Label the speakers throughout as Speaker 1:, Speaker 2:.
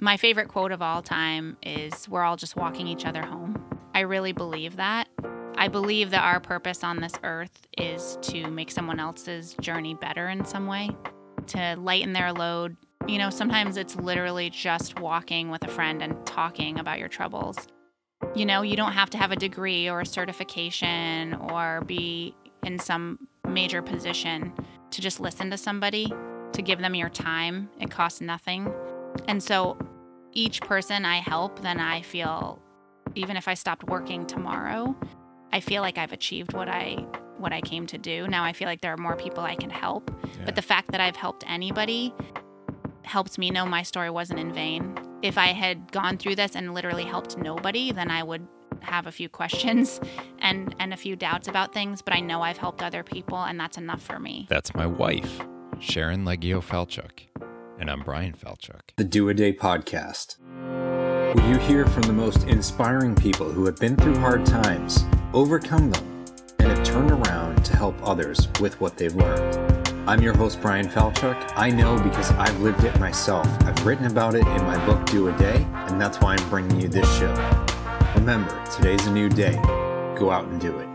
Speaker 1: My favorite quote of all time is We're all just walking each other home. I really believe that. I believe that our purpose on this earth is to make someone else's journey better in some way, to lighten their load. You know, sometimes it's literally just walking with a friend and talking about your troubles. You know, you don't have to have a degree or a certification or be in some major position to just listen to somebody, to give them your time. It costs nothing. And so each person I help, then I feel, even if I stopped working tomorrow, I feel like I've achieved what I what I came to do. Now I feel like there are more people I can help. Yeah. But the fact that I've helped anybody helps me know my story wasn't in vain. If I had gone through this and literally helped nobody, then I would have a few questions and and a few doubts about things, but I know I've helped other people and that's enough for me.
Speaker 2: That's my wife, Sharon Leggio Falchuk, and I'm Brian Falchuk.
Speaker 3: The Do a Day podcast. Will you hear from the most inspiring people who have been through hard times, overcome them, and have turned around to help others with what they've learned? I'm your host, Brian Falchuk. I know because I've lived it myself. I've written about it in my book, Do a Day, and that's why I'm bringing you this show. Remember, today's a new day. Go out and do it.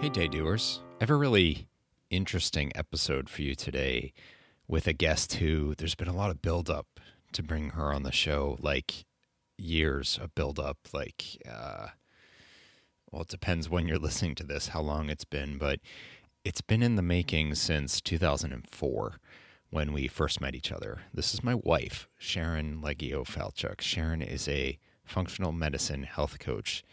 Speaker 2: Hey, day doers. I have a really interesting episode for you today with a guest who there's been a lot of build up to bring her on the show, like years of build up. Like, uh, well, it depends when you're listening to this, how long it's been, but it's been in the making since 2004 when we first met each other. This is my wife, Sharon Leggio Falchuk. Sharon is a functional medicine health coach.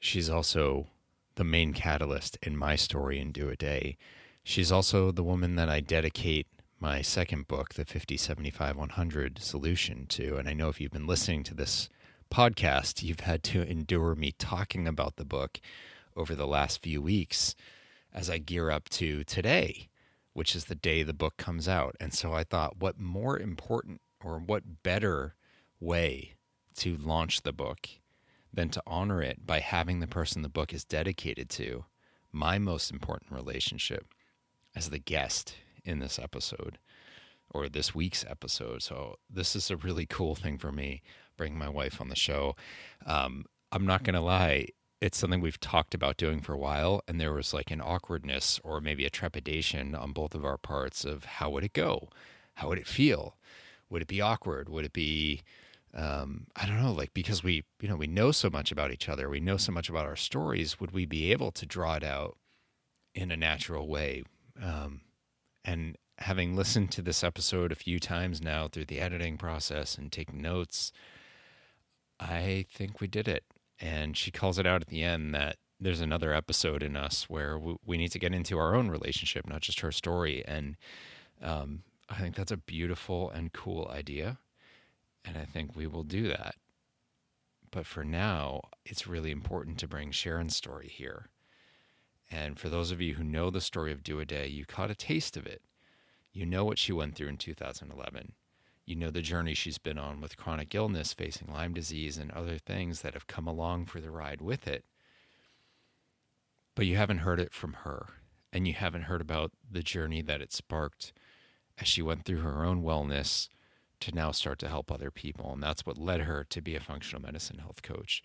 Speaker 2: She's also the main catalyst in my story in Do a Day. She's also the woman that I dedicate my second book, The 50 75 100 Solution, to. And I know if you've been listening to this podcast, you've had to endure me talking about the book over the last few weeks as I gear up to today, which is the day the book comes out. And so I thought, what more important or what better way to launch the book than to honor it by having the person the book is dedicated to, my most important relationship, as the guest in this episode or this week's episode. So this is a really cool thing for me, bringing my wife on the show. Um, I'm not going to lie, it's something we've talked about doing for a while, and there was like an awkwardness or maybe a trepidation on both of our parts of how would it go? How would it feel? Would it be awkward? Would it be um, I don't know, like because we, you know, we know so much about each other, we know so much about our stories. Would we be able to draw it out in a natural way? Um, and having listened to this episode a few times now through the editing process and taking notes, I think we did it. And she calls it out at the end that there's another episode in us where we, need to get into our own relationship, not just her story. And um, I think that's a beautiful and cool idea. And I think we will do that. But for now, it's really important to bring Sharon's story here. And for those of you who know the story of Do a Day, you caught a taste of it. You know what she went through in 2011. You know the journey she's been on with chronic illness, facing Lyme disease, and other things that have come along for the ride with it. But you haven't heard it from her, and you haven't heard about the journey that it sparked as she went through her own wellness to now start to help other people. And that's what led her to be a functional medicine health coach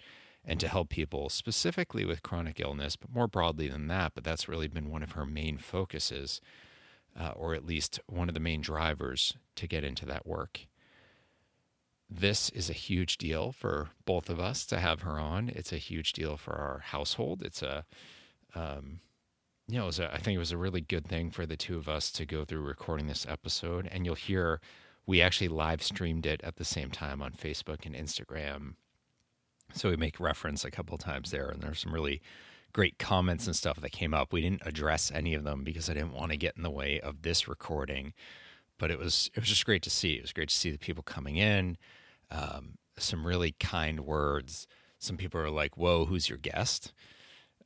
Speaker 2: and to help people specifically with chronic illness, but more broadly than that. But that's really been one of her main focuses, uh, or at least one of the main drivers to get into that work. This is a huge deal for both of us to have her on. It's a huge deal for our household. It's a, um, you know, a, I think it was a really good thing for the two of us to go through recording this episode. And you'll hear we actually live streamed it at the same time on Facebook and Instagram. So we make reference a couple times there, and there's some really great comments and stuff that came up. We didn't address any of them because I didn't want to get in the way of this recording. But it was it was just great to see. It was great to see the people coming in. Um, some really kind words. Some people are like, "Whoa, who's your guest?"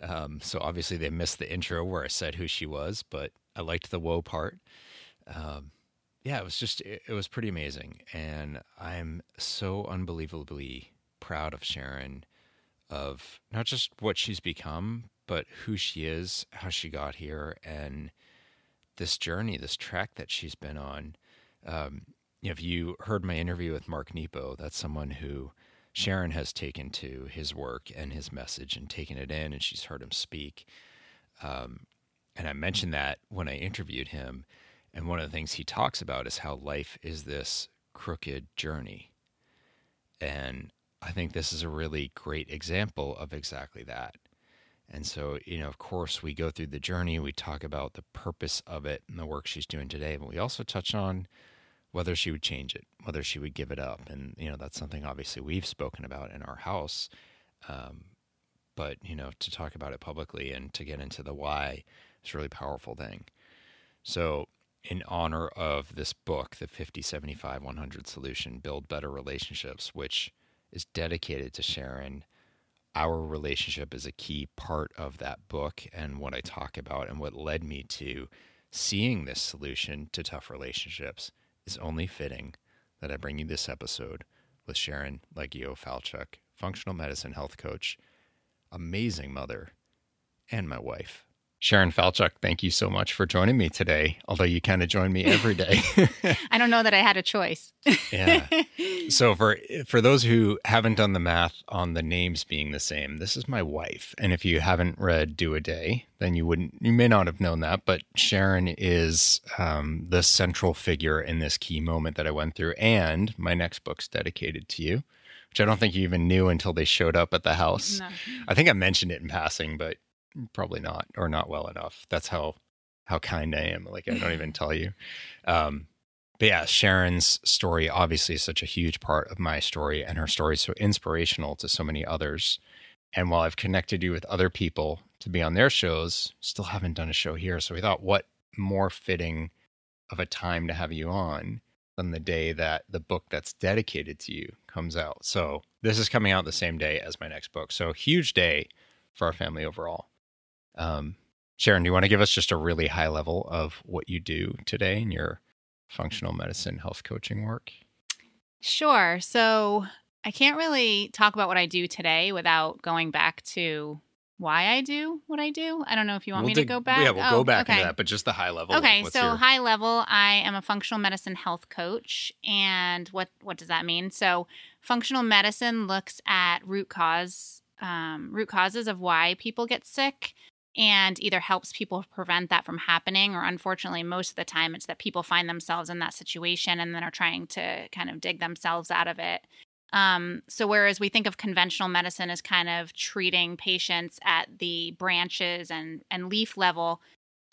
Speaker 2: Um, so obviously they missed the intro where I said who she was, but I liked the "whoa" part. Um, yeah, it was just it, it was pretty amazing, and I'm so unbelievably proud of Sharon, of not just what she's become, but who she is, how she got here, and this journey, this trek that she's been on. Um, if you heard my interview with Mark Nepo, that's someone who Sharon has taken to his work and his message and taken it in, and she's heard him speak. Um, and I mentioned that when I interviewed him. And one of the things he talks about is how life is this crooked journey. And I think this is a really great example of exactly that. And so, you know, of course, we go through the journey, we talk about the purpose of it and the work she's doing today, but we also touch on whether she would change it, whether she would give it up. And, you know, that's something obviously we've spoken about in our house. Um, but, you know, to talk about it publicly and to get into the why is a really powerful thing. So, in honor of this book, the 50, 75, 100 solution, Build Better Relationships, which is dedicated to Sharon. Our relationship is a key part of that book and what I talk about, and what led me to seeing this solution to tough relationships is only fitting that I bring you this episode with Sharon Leggio Falchuk, functional medicine health coach, amazing mother, and my wife. Sharon Falchuk, thank you so much for joining me today, although you kind of join me every day.
Speaker 1: I don't know that I had a choice.
Speaker 2: yeah. So for for those who haven't done the math on the names being the same, this is my wife. And if you haven't read Do a Day, then you wouldn't you may not have known that, but Sharon is um, the central figure in this key moment that I went through. And my next book's dedicated to you which I don't think you even knew until they showed up at the house. No. I think I mentioned it in passing, but probably not or not well enough. That's how how kind i am like i don't even tell you. Um but yeah sharon's story obviously is such a huge part of my story and her story is so inspirational to so many others. And while i've connected you with other people to be on their shows still haven't done a show here. So we thought what more fitting of a time to have you on than the day that the book that's dedicated to you comes out. So this is coming out the same day as my next book. So huge day for our family overall um, Sharon, do you want to give us just a really high level of what you do today in your functional medicine health coaching work?
Speaker 1: Sure. So I can't really talk about what I do today without going back to why I do what I do. I don't know if you want we'll me dig, to go back.
Speaker 2: Yeah, we'll oh, go back okay. into that, but just the high level.
Speaker 1: Okay, so your... high level, I am a functional medicine health coach, and what what does that mean? So, functional medicine looks at root cause um, root causes of why people get sick and either helps people prevent that from happening or unfortunately most of the time it's that people find themselves in that situation and then are trying to kind of dig themselves out of it. Um, so whereas we think of conventional medicine as kind of treating patients at the branches and, and leaf level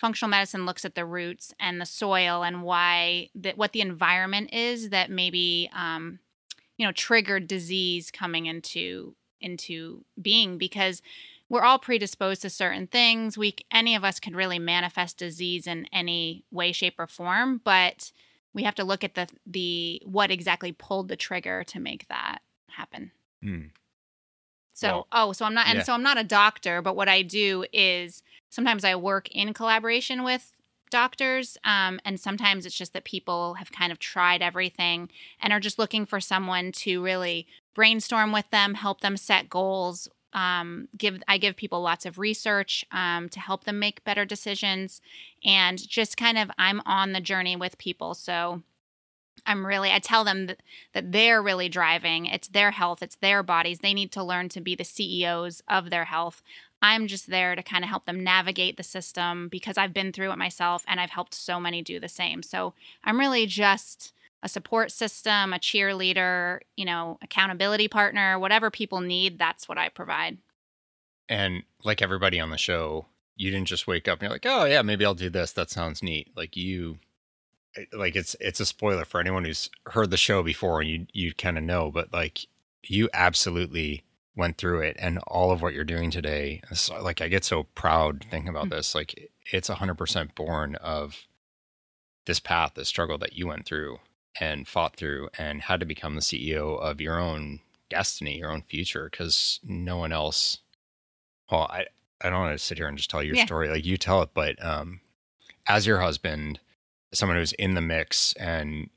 Speaker 1: functional medicine looks at the roots and the soil and why that what the environment is that maybe um, you know triggered disease coming into into being because we're all predisposed to certain things. We any of us could really manifest disease in any way, shape, or form, but we have to look at the the what exactly pulled the trigger to make that happen. Mm. So, well, oh, so I'm not, and yeah. so I'm not a doctor, but what I do is sometimes I work in collaboration with doctors, um, and sometimes it's just that people have kind of tried everything and are just looking for someone to really brainstorm with them, help them set goals, um, give I give people lots of research um, to help them make better decisions, and just kind of I'm on the journey with people. So I'm really I tell them that, that they're really driving. It's their health, it's their bodies. They need to learn to be the CEOs of their health. I'm just there to kind of help them navigate the system because I've been through it myself and I've helped so many do the same. So I'm really just a support system, a cheerleader, you know, accountability partner, whatever people need, that's what I provide.
Speaker 2: And like everybody on the show, you didn't just wake up and you're like, "Oh yeah, maybe I'll do this. That sounds neat." Like you eh, like it's it's a spoiler for anyone who's heard the show before and you you kind of know, but like you absolutely went through it and all of what you're doing today like i get so proud thinking about mm-hmm. this like it's 100% born of this path this struggle that you went through and fought through and had to become the CEO of your own destiny, your own future, because no one else. Well, I I don't want to sit here and just tell your yeah. story like you tell it, but um, as your husband, someone who's in the mix and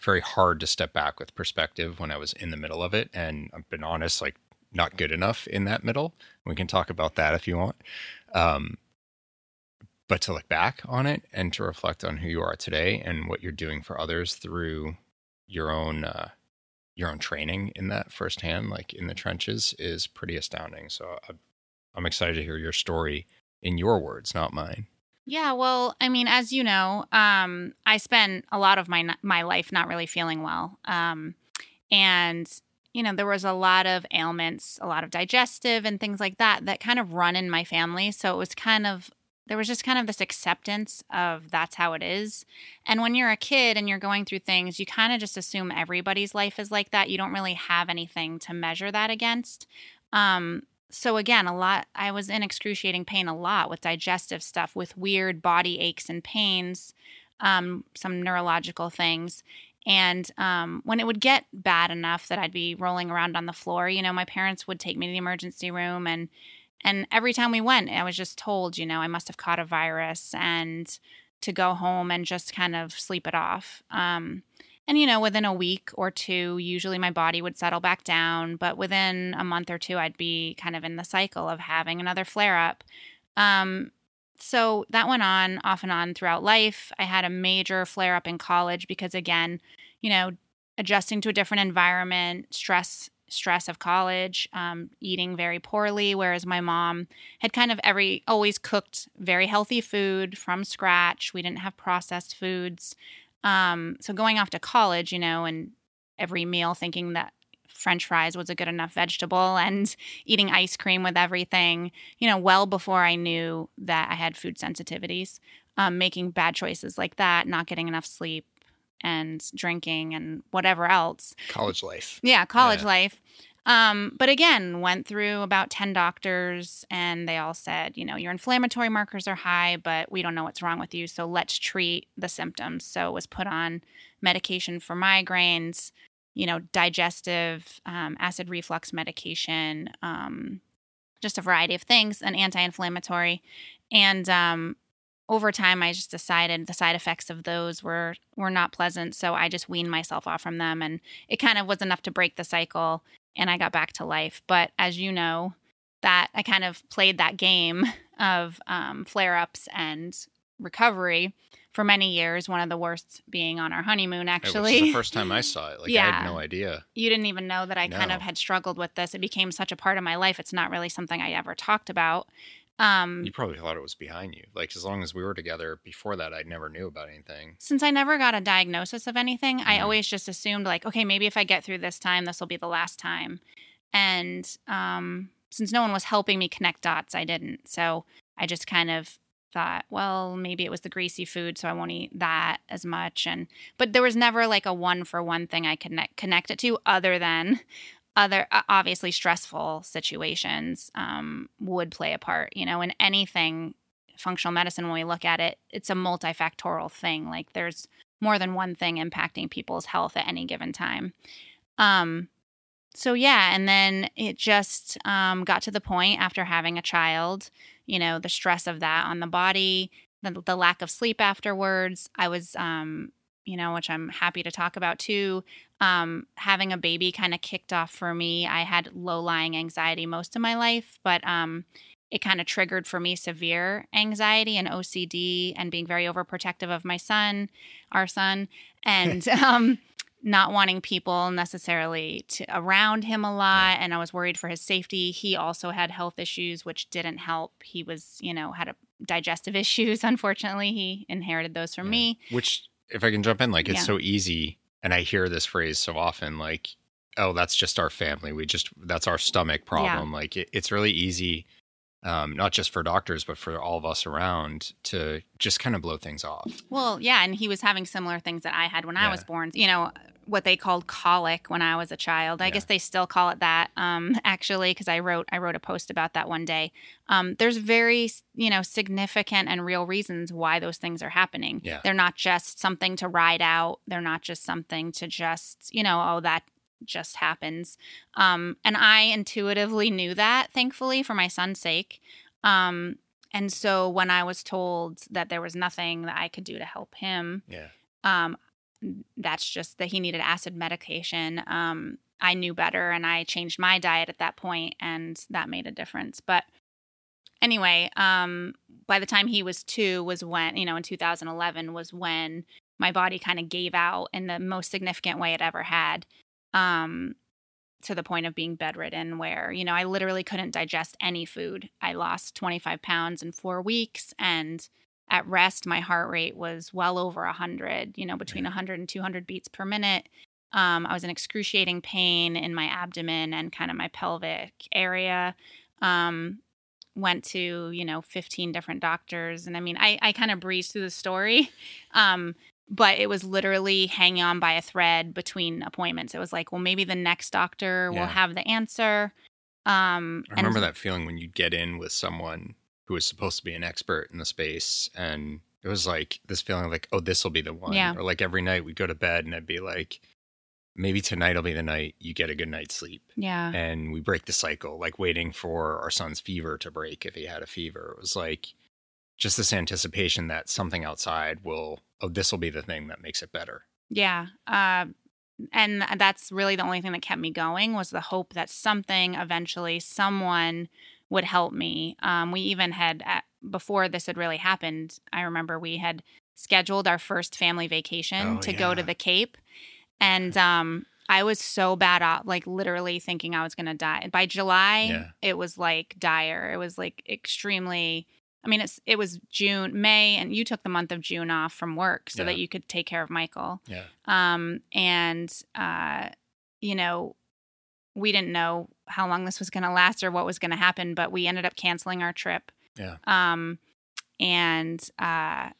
Speaker 2: very hard to step back with perspective when I was in the middle of it, and I've been honest, like not good enough in that middle. We can talk about that if you want. Um, but to look back on it and to reflect on who you are today and what you're doing for others through your own uh, your own training in that firsthand, like in the trenches, is pretty astounding. So I, I'm excited to hear your story in your words, not mine.
Speaker 1: Yeah, well, I mean, as you know, um, I spent a lot of my my life not really feeling well, um, and you know, there was a lot of ailments, a lot of digestive and things like that that kind of run in my family. So it was kind of there was just kind of this acceptance of that's how it is. And when you're a kid and you're going through things, you kind of just assume everybody's life is like that. You don't really have anything to measure that against. Um, so again, a lot I was in excruciating pain a lot with digestive stuff, with weird body aches and pains, um, some neurological things. And um, when it would get bad enough that I'd be rolling around on the floor, you know, my parents would take me to the emergency room and and every time we went, I was just told, you know, I must have caught a virus and to go home and just kind of sleep it off. Um, and, you know, within a week or two, usually my body would settle back down. But within a month or two, I'd be kind of in the cycle of having another flare up. Um, so that went on off and on throughout life. I had a major flare up in college because, again, you know, adjusting to a different environment, stress stress of college, um, eating very poorly, whereas my mom had kind of every always cooked very healthy food from scratch. We didn't have processed foods. Um, so going off to college, you know, and every meal thinking that french fries was a good enough vegetable and eating ice cream with everything, you know, well before I knew that I had food sensitivities, um, making bad choices like that, not getting enough sleep and drinking and whatever else.
Speaker 2: College life.
Speaker 1: Yeah, college yeah. life. Um, but again, went through about 10 doctors and they all said, you know, your inflammatory markers are high, but we don't know what's wrong with you. So let's treat the symptoms. So was put on medication for migraines, you know, digestive, um, acid reflux medication, um, just a variety of things, an anti inflammatory. And um, over time I just decided the side effects of those were were not pleasant so I just weaned myself off from them and it kind of was enough to break the cycle and I got back to life. But as you know, that I kind of played that game of um, flare ups and recovery for many years. One of the worst being on our honeymoon, actually.
Speaker 2: It was the first time I saw it. Like, yeah. I had no idea.
Speaker 1: You didn't even know that I no. kind of had struggled with this. It became such a part of my life. It's not really something I ever talked about.
Speaker 2: Um, you probably thought it was behind you. Like as long as we were together before that, I never knew about anything.
Speaker 1: Since I never got a diagnosis of anything, mm-hmm. I always just assumed like, okay, maybe if I get through this time, this will be the last time. And um, since no one was helping me connect dots, I didn't. So I just kind of thought, well, maybe it was the greasy food, so I won't eat that as much. And but there was never like a one for one thing I could connect connect it to, other than other obviously stressful situations um, would play a part you know in anything functional medicine when we look at it it's a multifactorial thing like there's more than one thing impacting people's health at any given time um, so yeah and then it just um, got to the point after having a child you know the stress of that on the body the, the lack of sleep afterwards i was um, you know, which I'm happy to talk about too. Um, having a baby kind of kicked off for me. I had low lying anxiety most of my life, but um, it kind of triggered for me severe anxiety and OCD and being very overprotective of my son, our son, and um, not wanting people necessarily to around him a lot. And I was worried for his safety. He also had health issues, which didn't help. He was, you know, had a digestive issues. Unfortunately, he inherited those from yeah. me.
Speaker 2: Which if I can jump in, like it's yeah. so easy, and I hear this phrase so often, like, "Oh, that's just our family. We just that's our stomach problem." Yeah. Like it, it's really easy, um, not just for doctors, but for all of us around to just kind of blow things off.
Speaker 1: Well, yeah, and he was having similar things that I had when yeah. I was born. You know, what they called colic when I was a child. I yeah. guess they still call it that, um, actually, because I wrote I wrote a post about that one day. Um, there's very you know significant and real reasons why those things are happening.
Speaker 2: Yeah.
Speaker 1: They're not just something to ride out. They're not just something to just you know oh that just happens. Um, and I intuitively knew that, thankfully, for my son's sake. Um, and so when I was told that there was nothing that I could do to help him,
Speaker 2: yeah.
Speaker 1: Um, that's just that he needed acid medication. Um, I knew better and I changed my diet at that point and that made a difference. But anyway, um, by the time he was two was when, you know, in 2011 was when my body kind of gave out in the most significant way it ever had. Um, to the point of being bedridden, where, you know, I literally couldn't digest any food. I lost 25 pounds in four weeks. And at rest, my heart rate was well over 100, you know, between 100 and 200 beats per minute. Um, I was in excruciating pain in my abdomen and kind of my pelvic area. Um, went to, you know, 15 different doctors. And I mean, I, I kind of breezed through the story. Um, but it was literally hanging on by a thread between appointments. It was like, well, maybe the next doctor
Speaker 2: Yeah.
Speaker 1: will have the answer. Um,
Speaker 2: I remember that feeling when you'd get in with someone who was supposed to be an expert in the space and it was like this feeling like, oh, this will be the one.
Speaker 1: Yeah.
Speaker 2: Or like every night we'd go to bed and I'd be like, maybe tonight will be the night you get a good night's sleep.
Speaker 1: Yeah.
Speaker 2: And we break the cycle, like waiting for our son's fever to break if he had a fever. It was like just this anticipation that something outside will, oh, this will be the thing that makes it better.
Speaker 1: Yeah. Uh, and that's really the only thing that kept me going was the hope that something eventually, someone would help me. Um, we even had, uh, before this had really happened, I remember we had scheduled our first family vacation
Speaker 2: Oh,
Speaker 1: to go to the Cape. And um, I was so bad off, like literally thinking I was going to die. By July,
Speaker 2: Yeah.
Speaker 1: it was like dire. It was like extremely. I mean, it's it was June, May, and you took the month of June off from work so
Speaker 2: Yeah.
Speaker 1: that you could take care of Michael.
Speaker 2: Yeah.
Speaker 1: Um, and uh, you know, we didn't know how long this was going to last or what was going to happen, but we ended up canceling our trip.
Speaker 2: Yeah.
Speaker 1: Um, and uh,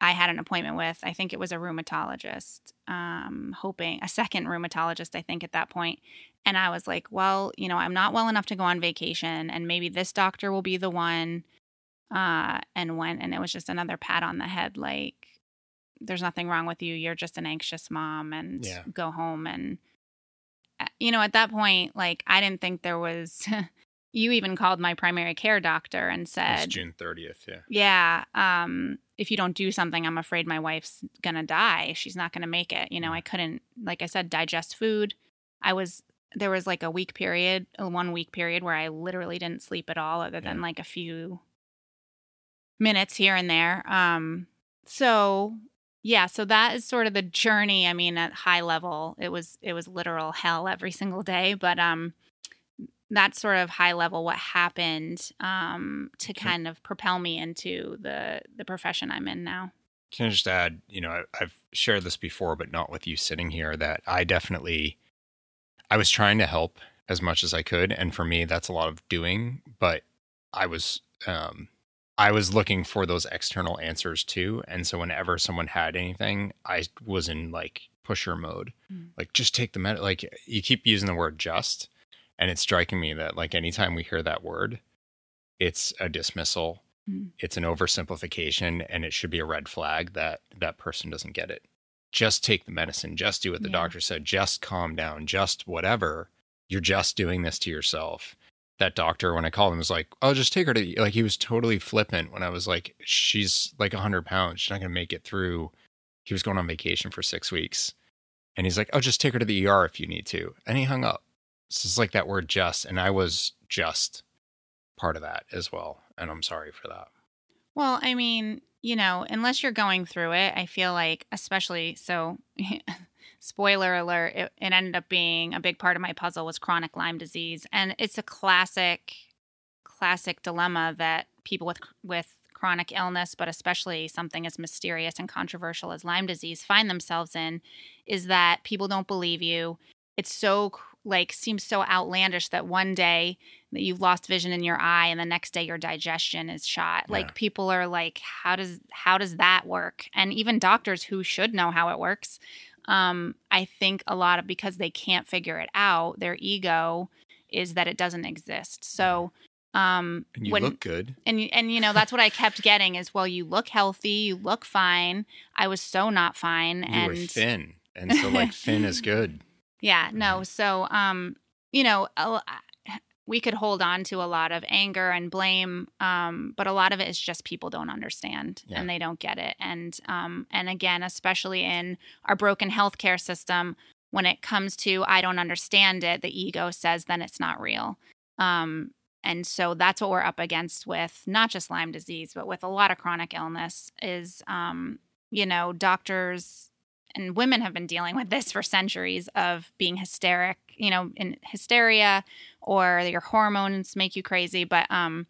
Speaker 1: I had an appointment with, I think it was a rheumatologist, um, hoping a second rheumatologist, I think at that point. And I was like, well, you know, I'm not well enough to go on vacation, and maybe this doctor will be the one. Uh, and went, and it was just another pat on the head, like, there's nothing wrong with you. You're just an anxious mom, and
Speaker 2: Yeah.
Speaker 1: go home. And, uh, you know, at that point, like, I didn't think there was. you even called my primary care doctor and said,
Speaker 2: June 30th. Yeah.
Speaker 1: yeah um if you don't do something i'm afraid my wife's gonna die she's not gonna make it you know i couldn't like i said digest food i was there was like a week period a one week period where i literally didn't sleep at all other than
Speaker 2: Yeah.
Speaker 1: like a few minutes here and there um so yeah so that is sort of the journey i mean at high level it was it was literal hell every single day but um that's sort of high level what happened um, to kind of propel me into the the profession I'm in now.
Speaker 2: Can I just add, you know, I- I've shared this before, but not with you sitting here, that I definitely, I was trying to help as much as I could. And for me, that's a lot of doing, but I was, um, I was looking for those external answers too. And so whenever someone had anything, I was in like pusher mode,
Speaker 1: Mm.
Speaker 2: like just take the med, like you keep using the word just. And it's striking me that like anytime we hear that word, it's a dismissal
Speaker 1: Mm.
Speaker 2: it's an oversimplification and it should be a red flag that that person doesn't get it just take the medicine just do what the
Speaker 1: Yeah.
Speaker 2: doctor said just calm down just whatever you're just doing this to yourself that doctor when i called him was like oh just take her to like he was totally flippant when i was like she's like a 100 pounds. She's not to make it through. He was going on vacation for six weeks. And he's like oh just take her to the er if you need to. And he hung up. So it's like that word just and i was just part of that as well and i'm sorry for that.
Speaker 1: Well, I mean, you know, unless you're going through it, I feel like, especially so. spoiler alert! It, it ended up being a big part of my puzzle was chronic Lyme disease, and it's a classic, classic dilemma that people with with chronic illness, but especially something as mysterious and controversial as Lyme disease, find themselves in, is that people don't believe you. It's so like seems so outlandish that one day that you've lost vision in your eye and the next day your digestion is shot
Speaker 2: Yeah.
Speaker 1: like people are like how does how does that work and even doctors who should know how it works um i think a lot of because they can't figure it out their ego is that it doesn't exist so um
Speaker 2: and you
Speaker 1: when
Speaker 2: look good
Speaker 1: and and you know that's what i kept getting is well you look healthy you look fine i was so not fine
Speaker 2: you
Speaker 1: and
Speaker 2: were thin and so like thin is good
Speaker 1: yeah, no.
Speaker 2: Mhm.
Speaker 1: So, um, you know, we could hold on to a lot of anger and blame, um, but a lot of it is just people don't understand
Speaker 2: Yeah.
Speaker 1: and they don't get it. And um, and again, especially in our broken healthcare system, when it comes to I don't understand it, the ego says then it's not real. Um, and so that's what we're up against with not just Lyme disease, but with a lot of chronic illness is um, you know, doctors and women have been dealing with this for centuries of being hysteric, you know, in hysteria or your hormones make you crazy. But um,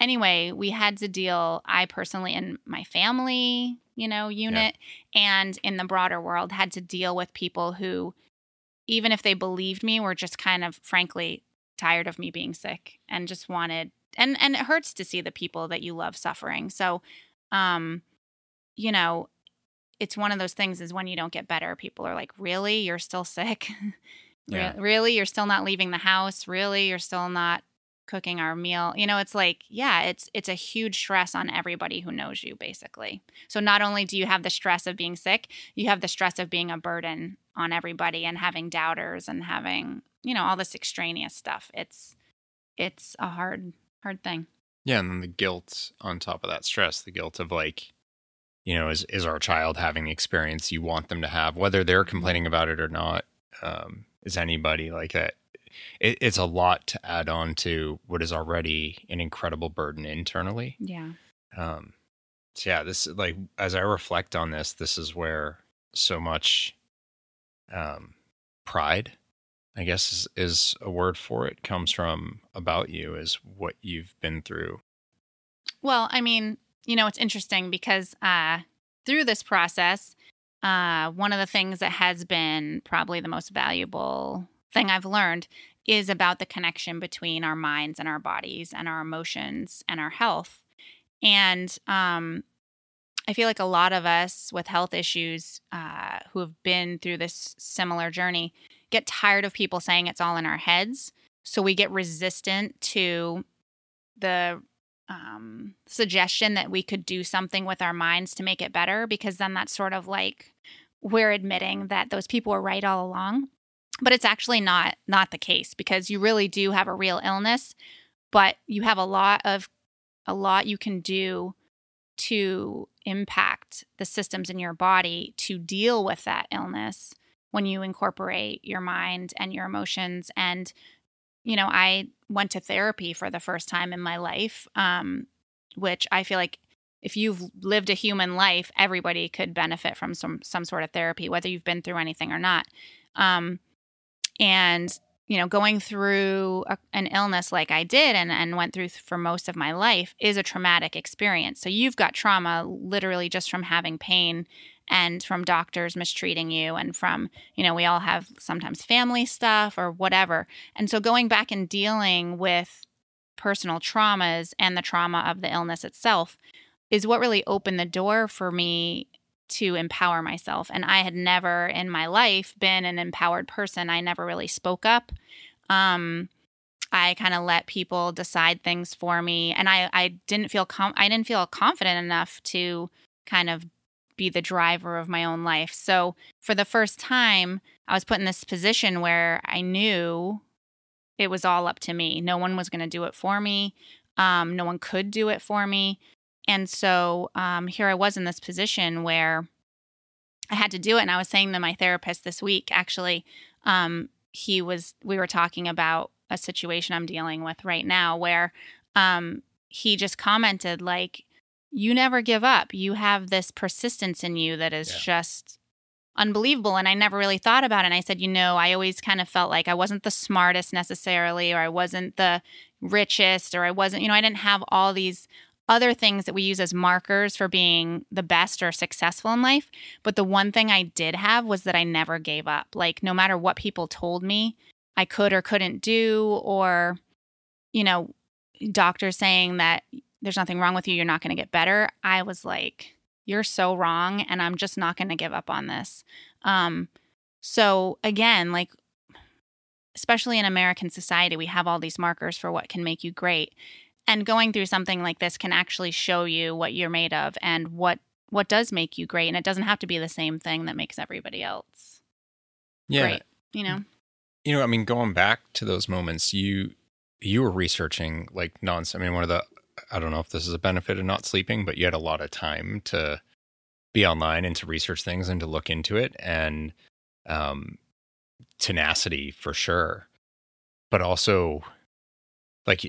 Speaker 1: anyway, we had to deal, I personally, in my family, you know, unit yeah. and in the broader world, had to deal with people who, even if they believed me, were just kind of frankly tired of me being sick and just wanted and and it hurts to see the people that you love suffering. So um you know, it's one of those things is when you don't get better, people are like, "Really? You're still sick?" yeah. really? You're still not leaving the house? Really? You're still not cooking our meal? You know, it's like, yeah, it's it's a huge stress on everybody who knows you basically. So not only do you have the stress of being sick, you have the stress of being a burden on everybody and having doubters and having, you know, all this extraneous stuff. It's it's a hard hard thing.
Speaker 2: Yeah, and then the guilt on top of that stress, the guilt of like you know, is is our child having the experience you want them to have, whether they're complaining about it or not? Um, is anybody like that? It, it's a lot to add on to what is already an incredible burden internally.
Speaker 1: Yeah.
Speaker 2: Um. So yeah, this like as I reflect on this, this is where so much, um, pride, I guess is, is a word for it, comes from about you is what you've been through.
Speaker 1: Well, I mean, you know, it's interesting because uh, through this process, uh, one of the things that has been probably the most valuable thing I've learned is about the connection between our minds and our bodies and our emotions and our health. And um, I feel like a lot of us with health issues uh, who have been through this similar journey get tired of people saying it's all in our heads. So we get resistant to the um, suggestion that we could do something with our minds to make it better because then that's sort of like we're admitting that those people were right all along. But it's actually not not the case because you really do have a real illness but you have a lot of a lot you can do to impact the systems in your body to deal with that illness when you incorporate your mind and your emotions and you know, I went to therapy for the first time in my life, um, which I feel like if you've lived a human life, everybody could benefit from some some sort of therapy, whether you've been through anything or not. Um, and you know, going through a, an illness like I did and, and went through for most of my life is a traumatic experience. So you've got trauma literally just from having pain and from doctors mistreating you and from you know we all have sometimes family stuff or whatever. And so going back and dealing with personal traumas and the trauma of the illness itself is what really opened the door for me to empower myself. And i had never in my life been an empowered person. I never really spoke up. Um, I kind of let people decide things for me, and I I didn't feel com- I didn't feel confident enough to kind of be the driver of my own life. So for the first time, I was put in this position where I knew it was all up to me. No one was going to do it for me. Um, no one could do it for me. And so um, here I was in this position where I had to do it. And I was saying to my therapist this week, actually, um, he was, we were talking about a situation I'm dealing with right now where um, he just commented, like, you never give up. You have this persistence in you that is yeah. just unbelievable. And I never really thought about it. And I said, you know, I always kind of felt like I wasn't the smartest necessarily, or I wasn't the richest, or I wasn't, you know, I didn't have all these other things that we use as markers for being the best or successful in life. But the one thing I did have was that I never gave up. Like, no matter what people told me I could or couldn't do, or, you know, doctors saying that there's nothing wrong with you, you're not going to get better. I was like, you're so wrong and I'm just not going to give up on this. Um so again, like especially in American society, we have all these markers for what can make you great. And going through something like this can actually show you what you're made of and what what does make you great and it doesn't have to be the same thing that makes everybody else
Speaker 2: yeah.
Speaker 1: great, you know.
Speaker 2: You know, I mean going back to those moments, you you were researching like nonsense. I mean, one of the I don't know if this is a benefit of not sleeping, but you had a lot of time to be online and to research things and to look into it and um, tenacity for sure. But also, like,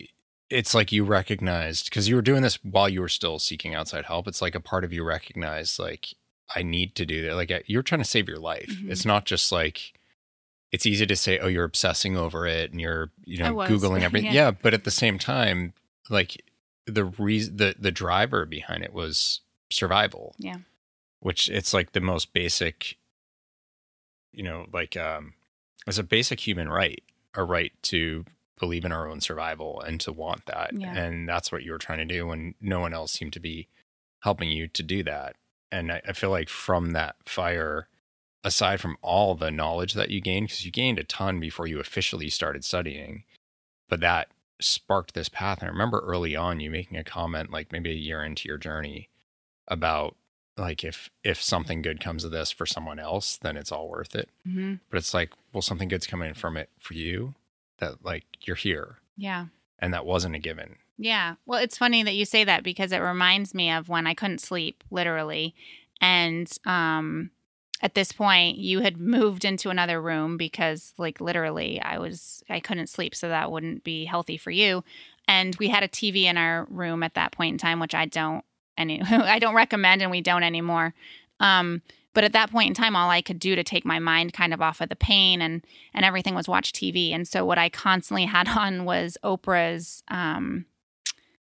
Speaker 2: it's like you recognized because you were doing this while you were still seeking outside help. It's like a part of you recognized, like, I need to do that. Like you're trying to save your life.
Speaker 1: Mhm.
Speaker 2: It's not just like it's easy to say, oh, you're obsessing over it and you're, you know,
Speaker 1: was.
Speaker 2: googling everything.
Speaker 1: Yeah.
Speaker 2: yeah, but at the same time, like the reason, the the driver behind it was survival.
Speaker 1: Yeah.
Speaker 2: which it's like the most basic, you know, like um, it's a basic human right, a right to believe in our own survival and to want that.
Speaker 1: Yeah.
Speaker 2: And that's what you were trying to do, and no one else seemed to be helping you to do that. And I, I feel like from that fire, aside from all the knowledge that you gained, because you gained a ton before you officially started studying, but that sparked this path. And I remember early on you making a comment, like maybe a year into your journey, about like if if something good comes of this for someone else, then it's all worth it.
Speaker 1: hmm
Speaker 2: But it's like, well, something good's coming from it for you. That like you're here,
Speaker 1: Yeah.
Speaker 2: and that wasn't a given.
Speaker 1: Yeah. Well, it's funny that you say that because it reminds me of when I couldn't sleep, literally. And um at this point you had moved into another room because like literally I was I couldn't sleep so that wouldn't be healthy for you. And we had a TV in our room at that point in time which I don't any I don't recommend and we don't anymore. Um but at that point in time all I could do to take my mind kind of off of the pain and and everything was watch TV. And so what I constantly had on was Oprah's um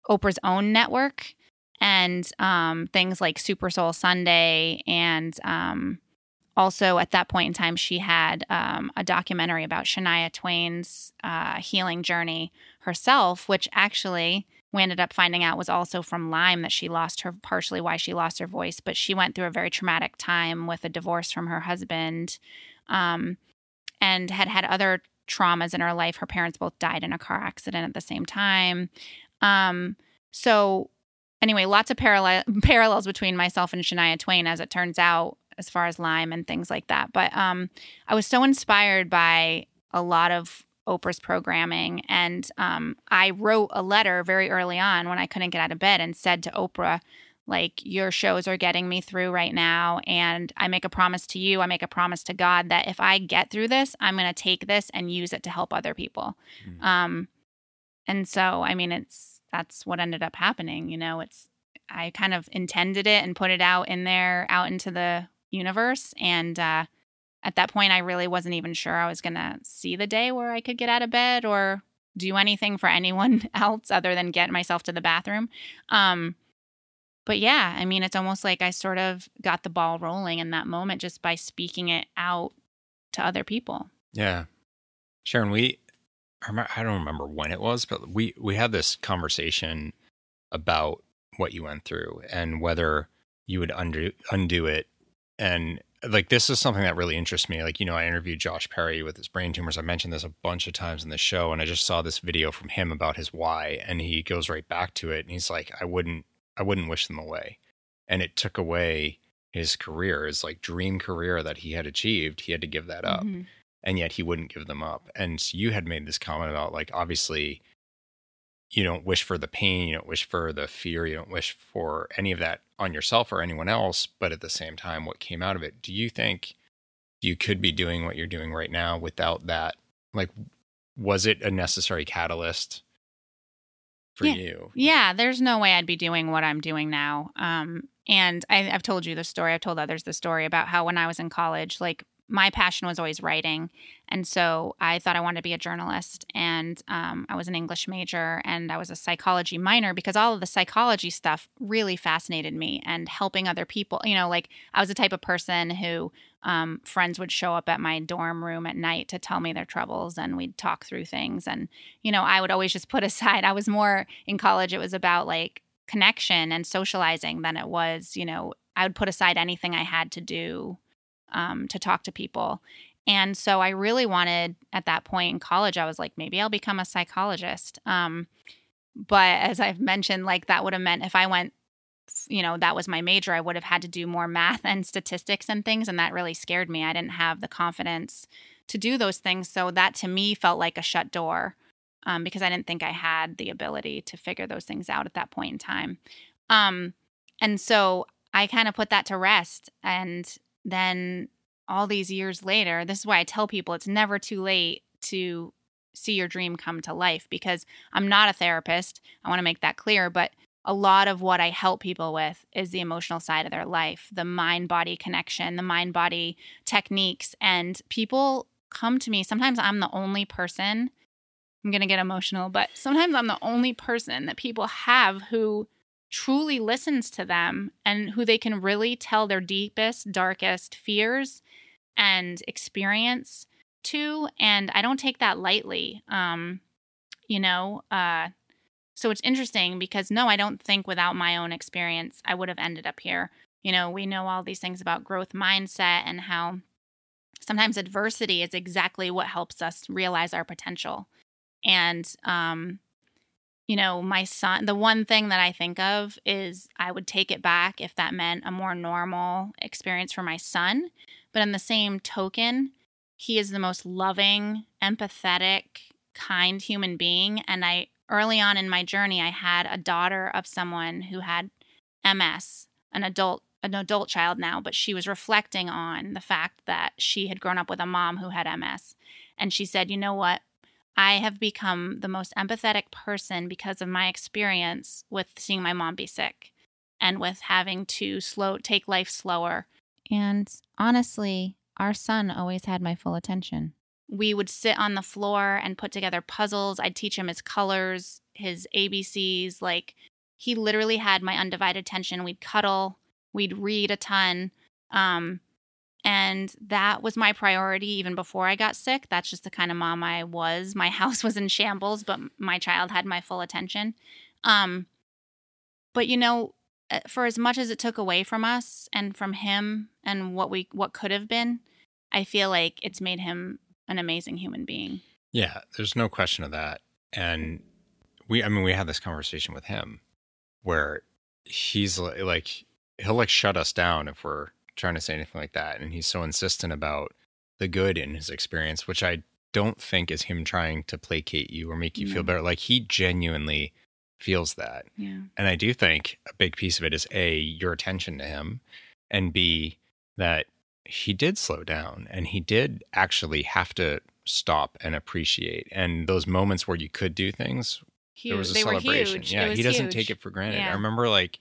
Speaker 1: Oprah's own network and um, things like Super Soul Sunday. And um, also at that point in time, she had um, a documentary about Shania Twain's uh, healing journey herself, which actually we ended up finding out was also from Lyme that she lost her, partially why she lost her voice. But she went through a very traumatic time with a divorce from her husband um, and had had other traumas in her life. Her parents both died in a car accident at the same time. Um, so anyway, lots of parallel parallels between myself and Shania Twain, as it turns out, as far as Lyme and things like that. But um, I was so inspired by a lot of Oprah's programming, and um, I wrote a letter very early on when I couldn't get out of bed and said to Oprah. Like, your shows are getting me through right now. And I make a promise to you, I make a promise to God that if I get through this, I'm going to take this and use it to help other people.
Speaker 2: Mm.
Speaker 1: Um, and so, I mean, it's that's what ended up happening. You know, it's I kind of intended it and put it out in there, out into the universe. And uh, at that point, I really wasn't even sure I was going to see the day where I could get out of bed or do anything for anyone else other than get myself to the bathroom. Um, but yeah, I mean, it's almost like I sort of got the ball rolling in that moment just by speaking it out to other people.
Speaker 2: Yeah, Sharon, we I don't remember when it was, but we we had this conversation about what you went through and whether you would undo undo it. And like this is something that really interests me. Like you know, I interviewed Josh Perry with his brain tumors. I mentioned this a bunch of times in the show, and I just saw this video from him about his why, and he goes right back to it, and he's like, I wouldn't I wouldn't wish them away, and it took away his career, his like dream career that he had achieved. He had to give that up
Speaker 1: Mhm.
Speaker 2: and yet he wouldn't give them up. And you had made this comment about like obviously you don't wish for the pain, you don't wish for the fear, you don't wish for any of that on yourself or anyone else, but at the same time what came out of it, do you think you could be doing what you're doing right now without that? Like was it a necessary catalyst for
Speaker 1: Yeah.
Speaker 2: you?
Speaker 1: Yeah, there's no way I'd be doing what I'm doing now. Um, and I, I've told you the story. I've told others the story about how when I was in college, like my passion was always writing, and so I thought I wanted to be a journalist. And um, I was an English major, and I was a psychology minor because all of the psychology stuff really fascinated me, and helping other people. You know, like I was the type of person who um, friends would show up at my dorm room at night to tell me their troubles, and we'd talk through things. And you know, I would always just put aside. I was more in college. It was about like connection and socializing than it was. You know, I would put aside anything I had to do um, to talk to people. And so I really wanted at that point in college, I was like, maybe I'll become a psychologist. Um, but as I've mentioned, like that would have meant if I went, you know, that was my major, I would have had to do more math and statistics and things. And that really scared me. I didn't have the confidence to do those things. So that to me felt like a shut door um, because I didn't think I had the ability to figure those things out at that point in time. Um, and so I kind of put that to rest. And then all these years later, this is why I tell people it's never too late to see your dream come to life because I'm not a therapist. I want to make that clear. But a lot of what I help people with is the emotional side of their life, the mind body connection, the mind body techniques. And people come to me. Sometimes I'm the only person, I'm going to get emotional, but sometimes I'm the only person that people have who truly listens to them and who they can really tell their deepest, darkest fears and experience to. And I don't take that lightly. Um, you know, uh, so it's interesting because no, I don't think without my own experience I would have ended up here. You know, we know all these things about growth mindset and how sometimes adversity is exactly what helps us realize our potential. And um you know, my son, the one thing that I think of is I would take it back if that meant a more normal experience for my son. But in the same token, he is the most loving, empathetic, kind human being. And I early on in my journey, I had a daughter of someone who had MS, an adult an adult child now, but she was reflecting on the fact that she had grown up with a mom who had MS. And she said, "You know what? I have become the most empathetic person because of my experience with seeing my mom be sick and with having to slow take life slower." And honestly, our son always had my full attention we would sit on the floor and put together puzzles. I'd teach him his colors, his ABCs. Like he literally had my undivided attention. We'd cuddle, we'd read a ton. Um, and that was my priority even before I got sick. That's just the kind of mom I was. My house was in shambles, but my child had my full attention. Um, but you know, uh, for as much as it took away from us and from him and what we what could have been, I feel like it's made him an amazing human being.
Speaker 2: Yeah, there's no question of that. And we, I mean, we had this conversation with him where he's like, he'll like shut us down if we're trying to say anything like that. And he's so insistent about the good in his experience, which I don't think is him trying to placate you or make you no. feel better. Like he genuinely feels that.
Speaker 1: Yeah.
Speaker 2: And I do think a big piece of it is A, your attention to him, and B, that he did slow down and he did actually have to stop and appreciate. And those moments where you could do things,
Speaker 1: huge. there was a they celebration.
Speaker 2: Yeah, he doesn't
Speaker 1: huge.
Speaker 2: take it for granted. Yeah. I remember like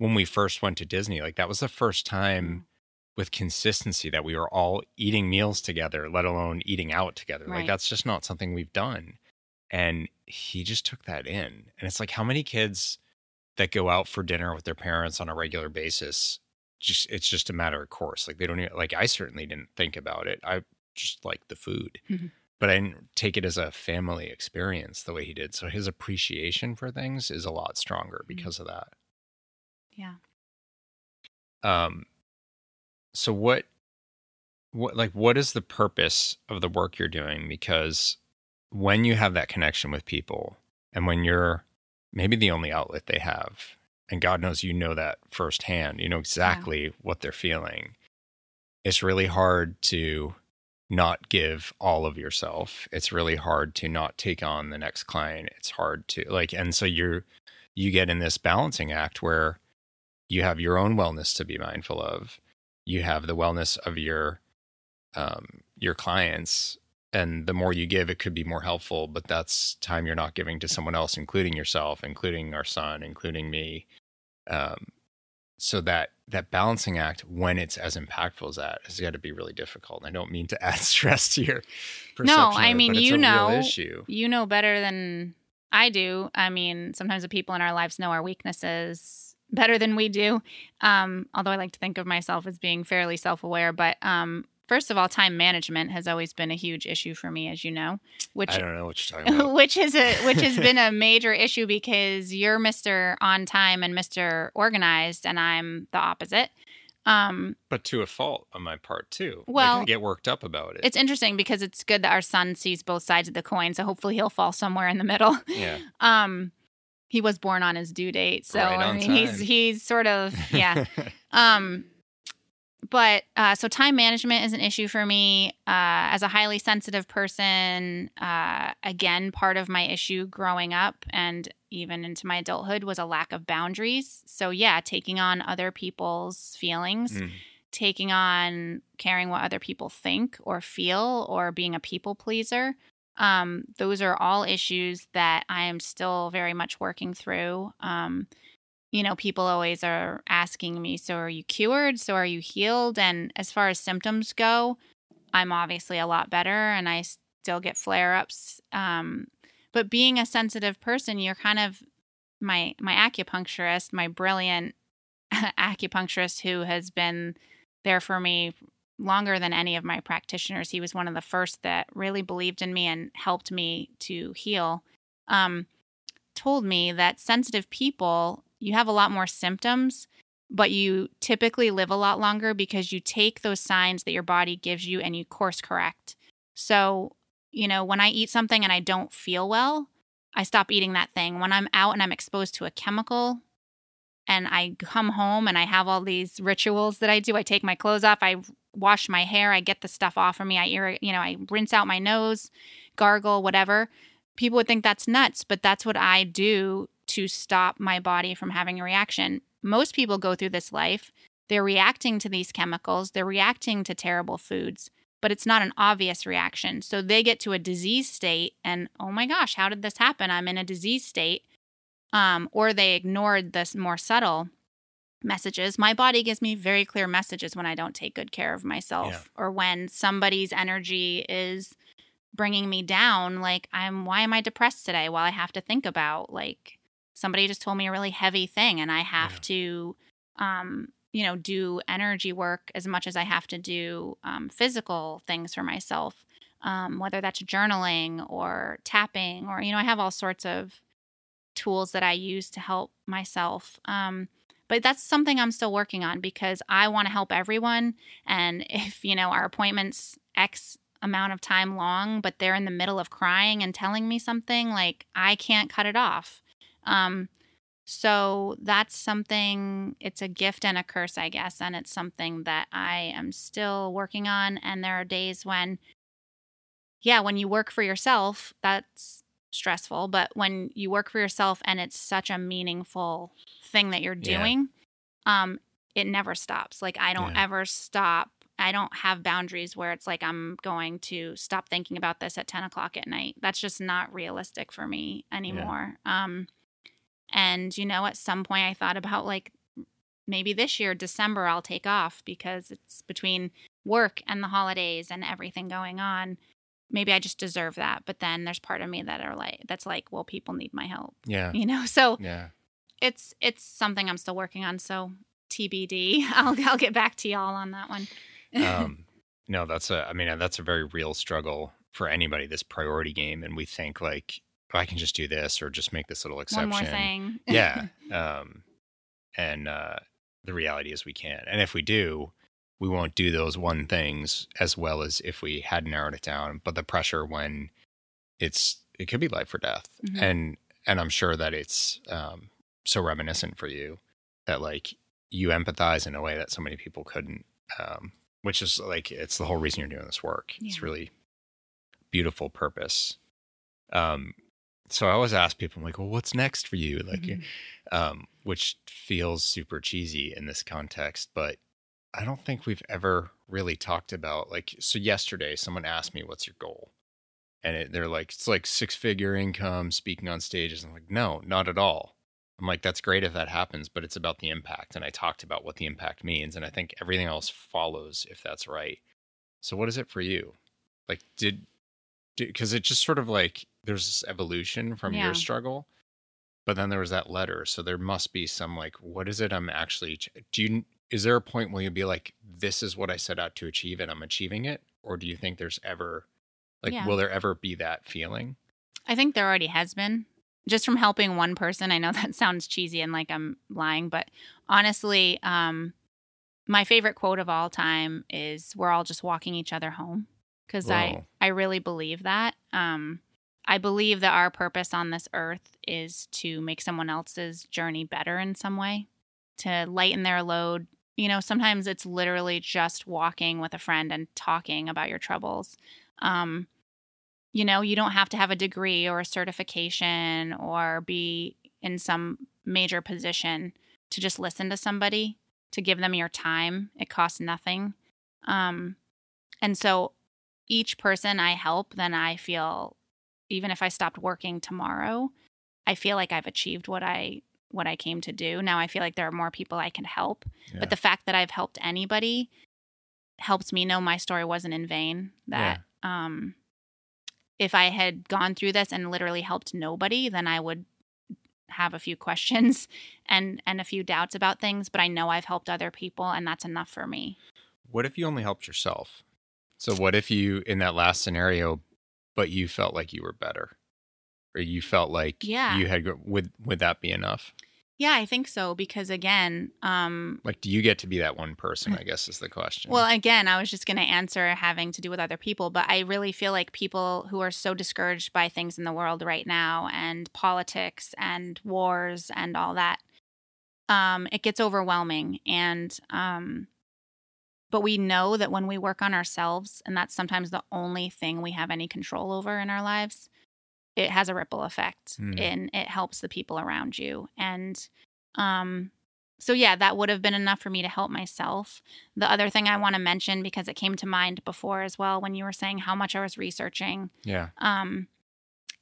Speaker 2: when we first went to Disney, like that was the first time mm. with consistency that we were all eating meals together, let alone eating out together. Right. Like that's just not something we've done. And he just took that in. And it's like how many kids that go out for dinner with their parents on a regular basis just it's just a matter of course. Like they don't even, like I certainly didn't think about it. I just like the food. Mm-hmm. But I didn't take it as a family experience the way he did. So his appreciation for things is a lot stronger mm-hmm. because mm-hmm. of that.
Speaker 1: Yeah.
Speaker 2: Um so what what like what is the purpose of the work you're doing because when you have that connection with people and when you're maybe the only outlet they have and God knows you know that firsthand. You know exactly yeah. what they're feeling. It's really hard to not give all of yourself. It's really hard to not take on the next client. It's hard to like and so you're you get in this balancing act where you have your own wellness to be mindful of. You have the wellness of your um your clients and the more you give it could be more helpful but that's time you're not giving to someone else including yourself including our son including me um, so that that balancing act when it's as impactful as that has got to be really difficult. I don't mean to add stress to your perception
Speaker 1: No, I mean you know you know better than I do. I mean, sometimes the people in our lives know our weaknesses better than we do. Um, although I like to think of myself as being fairly self-aware, but um, First of all, time management has always been a huge issue for me, as you know.
Speaker 2: Which I don't know what you're talking about.
Speaker 1: which is a which has been a major issue because you're Mister on time and Mister organized, and I'm the opposite. Um,
Speaker 2: but to a fault on my part too.
Speaker 1: Well,
Speaker 2: I get worked up about it.
Speaker 1: It's interesting because it's good that our son sees both sides of the coin, so hopefully he'll fall somewhere in the middle.
Speaker 2: Yeah.
Speaker 1: um, he was born on his due date, so
Speaker 2: right
Speaker 1: I mean
Speaker 2: time.
Speaker 1: he's he's sort of yeah. um, but uh, so time management is an issue for me uh, as a highly sensitive person. Uh, again, part of my issue growing up and even into my adulthood was a lack of boundaries. So, yeah, taking on other people's feelings, mm. taking on caring what other people think or feel, or being a people pleaser Um, those are all issues that I am still very much working through. Um, you know, people always are asking me, so are you cured? So are you healed? And as far as symptoms go, I'm obviously a lot better and I still get flare ups. Um, but being a sensitive person, you're kind of my my acupuncturist, my brilliant acupuncturist who has been there for me longer than any of my practitioners. He was one of the first that really believed in me and helped me to heal. Um, told me that sensitive people, you have a lot more symptoms, but you typically live a lot longer because you take those signs that your body gives you and you course correct. So, you know, when I eat something and I don't feel well, I stop eating that thing. When I'm out and I'm exposed to a chemical and I come home and I have all these rituals that I do, I take my clothes off, I wash my hair, I get the stuff off of me, I you know, I rinse out my nose, gargle, whatever. People would think that's nuts, but that's what I do to stop my body from having a reaction. Most people go through this life, they're reacting to these chemicals, they're reacting to terrible foods but it's not an obvious reaction. So they get to a disease state and, oh my gosh, how did this happen? I'm in a disease state. Um, or they ignored the more subtle messages. My body gives me very clear messages when I don't take good care of myself yeah. or when somebody's energy is bringing me down. Like, I'm, why am I depressed today? Well, I have to think about, like, somebody just told me a really heavy thing and I have yeah. to, um, you know, do energy work as much as I have to do um, physical things for myself, um, whether that's journaling or tapping, or, you know, I have all sorts of tools that I use to help myself. Um, but that's something I'm still working on because I want to help everyone. And if, you know, our appointment's X amount of time long, but they're in the middle of crying and telling me something, like I can't cut it off. Um, so that's something, it's a gift and a curse, I guess. And it's something that I am still working on. And there are days when, yeah, when you work for yourself, that's stressful. But when you work for yourself and it's such a meaningful thing that you're doing, yeah. um, it never stops. Like I don't yeah. ever stop. I don't have boundaries where it's like I'm going to stop thinking about this at 10 o'clock at night. That's just not realistic for me anymore. Yeah. Um, and, you know, at some point I thought about like maybe this year, December, I'll take off because it's between work and the holidays and everything going on. Maybe I just deserve that. But then there's part of me that are like, that's like, well, people need my help.
Speaker 2: Yeah.
Speaker 1: You know, so
Speaker 2: yeah,
Speaker 1: it's, it's something I'm still working on. So TBD, I'll, I'll get back to y'all on that one.
Speaker 2: um, no, that's a, I mean, that's a very real struggle for anybody, this priority game. And we think like, oh, I can just do this or just make this little exception.
Speaker 1: One more thing.
Speaker 2: yeah. Um, and uh, the reality is we can't. And if we do, we won't do those one things as well as if we had narrowed it down. But the pressure when it's it could be life or death, mm-hmm. and and I'm sure that it's um, so reminiscent for you that like you empathize in a way that so many people couldn't. Um, which is like it's the whole reason you're doing this work. Yeah. It's really beautiful purpose. Um, so I always ask people, I'm like, well, what's next for you? Like, mm-hmm. um, which feels super cheesy in this context, but I don't think we've ever really talked about like. So yesterday, someone asked me, "What's your goal?" And it, they're like, "It's like six figure income, speaking on stages." I'm like, "No, not at all." I'm like, "That's great if that happens, but it's about the impact." And I talked about what the impact means, and I think everything else follows if that's right. So, what is it for you? Like, did because it just sort of like there's this evolution from yeah. your struggle but then there was that letter so there must be some like what is it i'm actually do you is there a point where you'll be like this is what i set out to achieve and i'm achieving it or do you think there's ever like yeah. will there ever be that feeling
Speaker 1: i think there already has been just from helping one person i know that sounds cheesy and like i'm lying but honestly um my favorite quote of all time is we're all just walking each other home because I I really believe that. Um, I believe that our purpose on this earth is to make someone else's journey better in some way, to lighten their load. You know, sometimes it's literally just walking with a friend and talking about your troubles. Um, you know, you don't have to have a degree or a certification or be in some major position to just listen to somebody, to give them your time. It costs nothing. Um, and so each person I help, then I feel even if I stopped working tomorrow, I feel like I've achieved what I what I came to do. Now I feel like there are more people I can help.
Speaker 2: Yeah.
Speaker 1: But the fact that I've helped anybody helps me know my story wasn't in vain. That um if I had gone through this and literally helped nobody, then I would have a few questions and and a few doubts about things, but I know I've helped other people and that's enough for me.
Speaker 2: What if you only helped yourself? So what if you in that last scenario, but you felt like you were better, or you felt like
Speaker 1: Yeah.
Speaker 2: you had would would that be enough?
Speaker 1: Yeah, I think so because again, um
Speaker 2: Like, do you get to be that one person? I guess is the question.
Speaker 1: Well, again, I was just going to answer having to do with other people, but I really feel like people who are so discouraged by things in the world right now and politics and wars and all that, um, it gets overwhelming. And, um, but we know that when we work on ourselves, and that's sometimes the only thing we have any control over in our lives, it has a ripple effect
Speaker 2: Hmm.
Speaker 1: and it helps the people around you. And, um, so yeah, that would have been enough for me to help myself. The other thing I want to mention because it came to mind before as well when you were saying how much I was researching.
Speaker 2: yeah,
Speaker 1: Um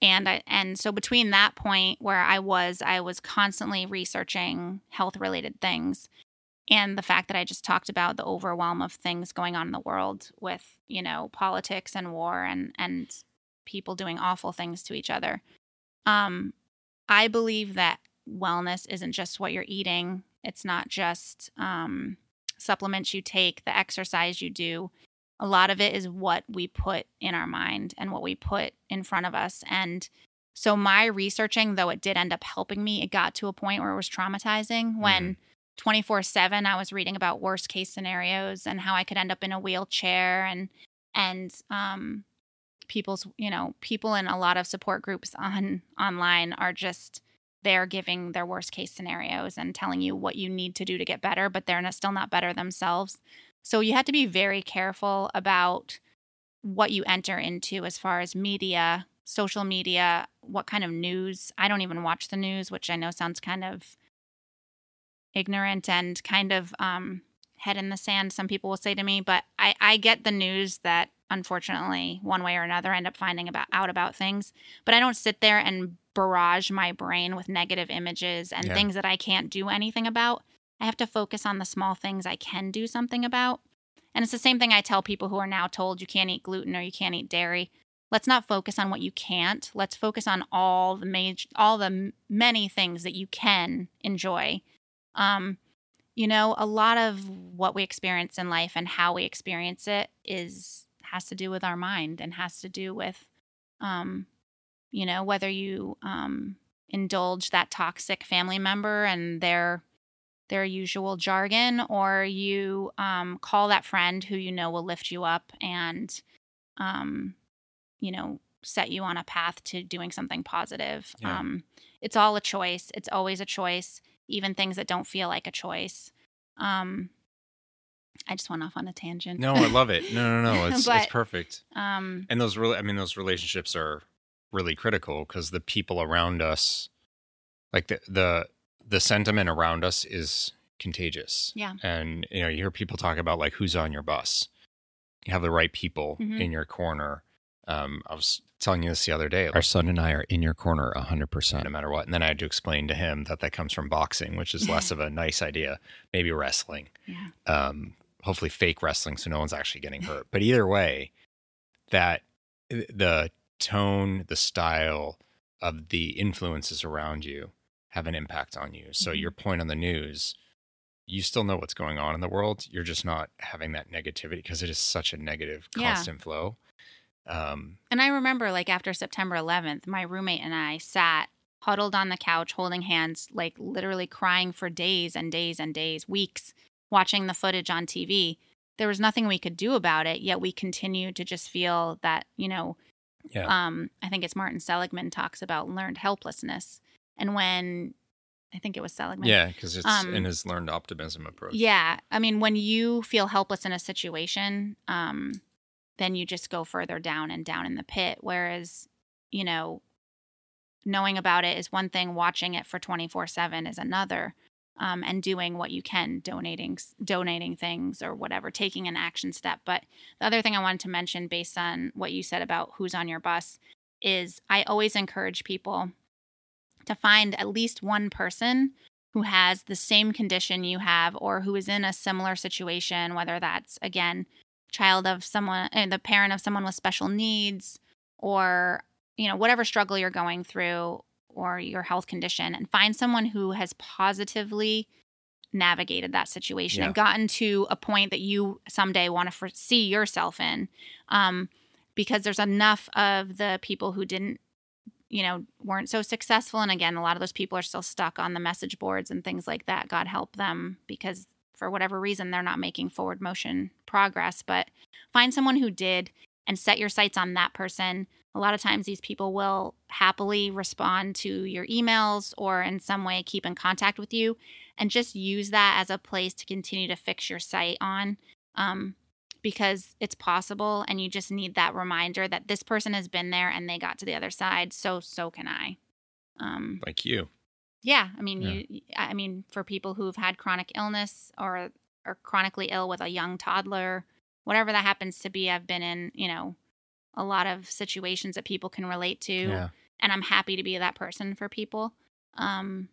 Speaker 1: and I and so between that point where I was I was constantly researching health related things and the fact that I just talked about the overwhelm of things going on in the world with, you know, politics and war and and people doing awful things to each other. Um I believe that wellness isn't just what you're eating. It's not just um, supplements you take, the exercise you do. A lot of it is what we put in our mind and what we put in front of us. And so, my researching, though it did end up helping me, it got to a point where it was traumatizing when 24 7 I was reading about worst case scenarios and how I could end up in a wheelchair and, and, um, people's you know people in a lot of support groups on online are just they're giving their worst case scenarios and telling you what you need to do to get better but they're not, still not better themselves. So you have to be very careful about what you enter into as far as media social media what kind of news. I don't even watch the news which i know sounds kind of ignorant and kind of um, head in the sand some people will say to me but I, I get the news that unfortunately one way or another end up finding about out about things but i don't sit there and barrage my brain with negative images and
Speaker 2: Yeah.
Speaker 1: things that i can't do anything about. I have to focus on the small things i can do something about. And it's the same thing i tell people who are now told you can't eat gluten or you can't eat dairy. Let's not focus on what you can't. Let's focus on all the major all the many things that you can enjoy. Um you know a lot of what we experience in life and how we experience it is has to do with our mind and has to do with um you know whether you um indulge that toxic family member and their their usual jargon or you um call that friend who you know will lift you up and um you know set you on a path to doing something positive.
Speaker 2: Yeah.
Speaker 1: um it's all a choice. It's always a choice even things that don't feel like a choice um i just went off on a tangent
Speaker 2: no, I love it. No, no, no, it's
Speaker 1: But-
Speaker 2: it's perfect.
Speaker 1: um
Speaker 2: And those really, I mean, those relationships are really critical because the people around us, like the the the sentiment around us, is contagious.
Speaker 1: Yeah.
Speaker 2: And you know, you hear people talk about like who's on your bus. You have the right people
Speaker 1: Mhm.
Speaker 2: in your corner. Um, I was telling you this the other day. Our son and I are in your corner hundred percent, no matter what. And then I had to explain to him that that comes from boxing, which is less of a nice idea. Maybe wrestling
Speaker 1: yeah
Speaker 2: um, hopefully fake wrestling so no one's actually getting hurt. But either way, that the tone, the style of the influences around you have an impact on you. So
Speaker 1: Mhm.
Speaker 2: your point on the news, you still know what's going on in the world. You're just not having that negativity because it is such a negative
Speaker 1: Yeah.
Speaker 2: constant flow. Um,
Speaker 1: And I remember, like, after September 11th, my roommate and I sat huddled on the couch, holding hands, like, literally crying for days and days and days, weeks, watching the footage on TV. There was nothing we could do about it, yet we continued to just feel that, you know,
Speaker 2: yeah.
Speaker 1: um, I think it's Martin Seligman talks about learned helplessness. And when I think it was Seligman.
Speaker 2: yeah, because it's
Speaker 1: um,
Speaker 2: in his learned optimism approach.
Speaker 1: Yeah. I mean, when you feel helpless in a situation, um, then you just go further down and down in the pit. Whereas, you know, knowing about it is one thing, watching it for 24 7 is another. Um, and doing what you can, donating, donating things or whatever, taking an action step. But the other thing I wanted to mention, based on what you said about who's on your bus, is I always encourage people to find at least one person who has the same condition you have or who is in a similar situation, whether that's, again, child of someone, uh, the parent of someone with special needs, or, you know, whatever struggle you're going through or your health condition, and find someone who has positively navigated that situation
Speaker 2: Yeah.
Speaker 1: and gotten to a point that you someday want to see yourself in. Um, because there's enough of the people who didn't you know weren't so successful and again a lot of those people are still stuck on the message boards and things like that god help them because for whatever reason they're not making forward motion progress but find someone who did and set your sights on that person a lot of times these people will happily respond to your emails or in some way keep in contact with you and just use that as a place to continue to fix your site on um, because it's possible and you just need that reminder that this person has been there and they got to the other side so so can i um
Speaker 2: you.
Speaker 1: Yeah i mean
Speaker 2: Yeah.
Speaker 1: you i mean for people who've had chronic illness or are chronically ill with a young toddler whatever that happens to be i've been in you know a lot of situations that people can relate to
Speaker 2: Yeah.
Speaker 1: and i'm happy to be that person for people um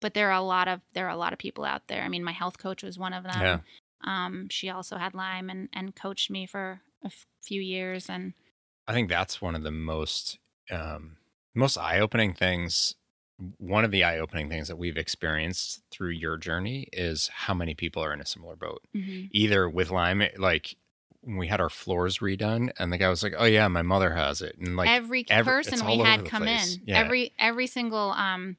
Speaker 1: but there are a lot of there are a lot of people out there i mean my health coach was one of them
Speaker 2: Yeah.
Speaker 1: um, she also had Lyme and, and coached me for a f- few years. And
Speaker 2: I think that's one of the most um, most eye opening things. One of the eye opening things that we've experienced through your journey is how many people are in a similar boat. Either with Lyme, like when we had our floors redone, and the guy was like, "Oh yeah, my mother has it," and like
Speaker 1: every
Speaker 2: every-
Speaker 1: person we had come
Speaker 2: place.
Speaker 1: in,
Speaker 2: Yeah.
Speaker 1: every every single um,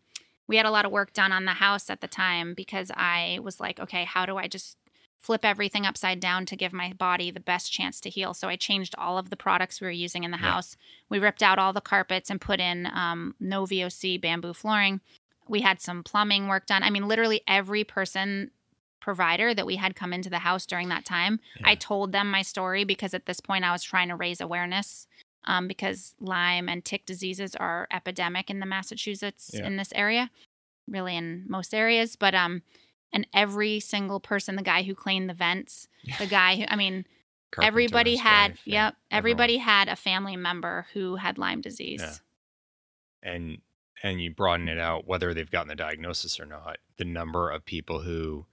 Speaker 1: we had a lot of work done on the house at the time because I was like, okay, how do I just flip everything upside down to give my body the best chance to heal? So I changed all of the products we were using in the
Speaker 2: Yeah.
Speaker 1: house. We ripped out all the carpets and put in um, no VOC bamboo flooring. We had some plumbing work done. I mean, literally every person provider that we had come into the house during that time, I told them my story because at this point I was trying to raise awareness um, because Lyme and tick diseases are epidemic in the Massachusetts
Speaker 2: Yeah.
Speaker 1: in this area, really in most areas. But um, and every single person, the guy who cleaned the vents, the guy who, I mean,
Speaker 2: Carpenter,
Speaker 1: everybody had,
Speaker 2: wife, yeah,
Speaker 1: yep, everybody had a family member who had Lyme disease.
Speaker 2: Yeah. and and you broaden it out whether they've gotten the diagnosis or not the number of people who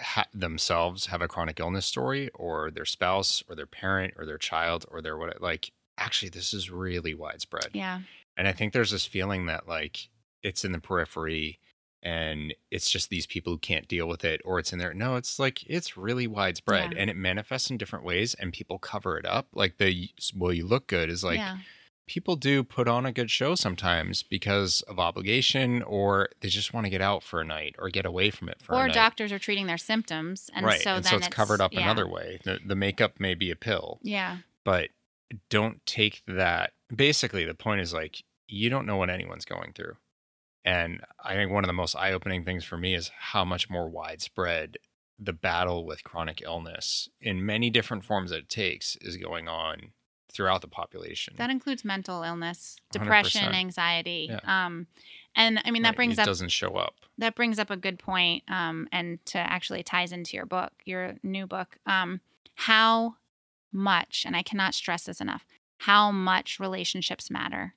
Speaker 2: ha- themselves have a chronic illness story or their spouse or their parent or their child or their what like actually this is really widespread
Speaker 1: Yeah.
Speaker 2: and i think there's this feeling that like it's in the periphery and it's just these people who can't deal with it or it's in there no it's like it's really widespread
Speaker 1: Yeah.
Speaker 2: and it manifests in different ways and people cover it up like the well you look good is like
Speaker 1: yeah.
Speaker 2: people do put on a good show sometimes because of obligation or they just want to get out for a night or get away from it for a
Speaker 1: Or doctors are treating their symptoms. And
Speaker 2: right.
Speaker 1: so
Speaker 2: and
Speaker 1: then
Speaker 2: so it's, covered up
Speaker 1: yeah.
Speaker 2: another way. The, the makeup may be a pill,
Speaker 1: Yeah.
Speaker 2: but don't take that. Basically, the point is like, you don't know what anyone's going through. And I think one of the most eye opening things for me is how much more widespread the battle with chronic illness in many different forms that it takes is going on throughout the population.
Speaker 1: That includes mental illness,
Speaker 2: 100%.
Speaker 1: depression, anxiety.
Speaker 2: Yeah.
Speaker 1: Um, and I mean that
Speaker 2: Right,
Speaker 1: brings
Speaker 2: it
Speaker 1: up
Speaker 2: doesn't show up.
Speaker 1: that brings up a good point, um, and to actually ties into your book, your new book. Um, how much, and I cannot stress this enough, how much relationships matter,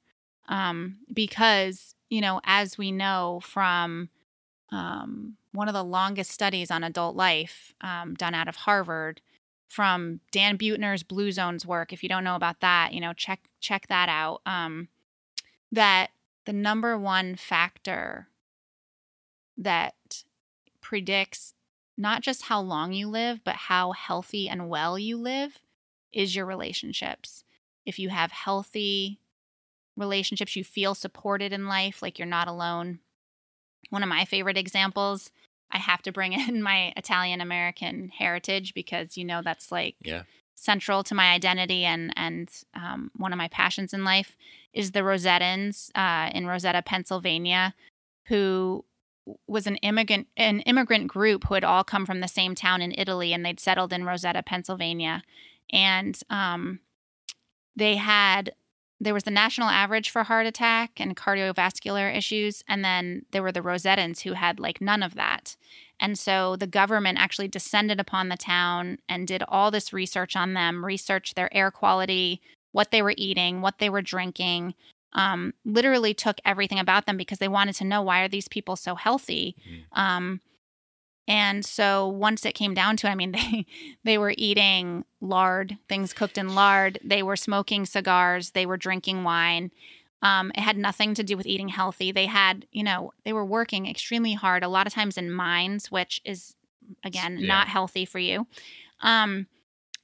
Speaker 1: um, because you know, as we know from um, one of the longest studies on adult life um, done out of Harvard, from Dan Buettner's Blue Zones work. If you don't know about that, you know, check check that out. Um, that the number one factor that predicts not just how long you live, but how healthy and well you live is your relationships. If you have healthy relationships, you feel supported in life, like you're not alone. One of my favorite examples, I have to bring in my Italian American heritage because you know that's like
Speaker 2: Yeah.
Speaker 1: central to my identity and and um, one of my passions in life is the Rosettans uh, in Roseto, Pennsylvania, who was an immigrant an immigrant group who had all come from the same town in Italy and they'd settled in Roseto, Pennsylvania, and um, they had there was the national average for heart attack and cardiovascular issues and then there were the rosettans who had like none of that and so the government actually descended upon the town and did all this research on them researched their air quality what they were eating, what they were drinking, um, literally took everything about them because they wanted to know why are these people so healthy.
Speaker 2: Mhm.
Speaker 1: Um, and so once it came down to it, I mean, they they were eating lard, things cooked in lard. They were smoking cigars. They were drinking wine. Um, it had nothing to do with eating healthy. They had, you know, they were working extremely hard, a lot of times in mines, which is again
Speaker 2: Yeah.
Speaker 1: not healthy for you. Um,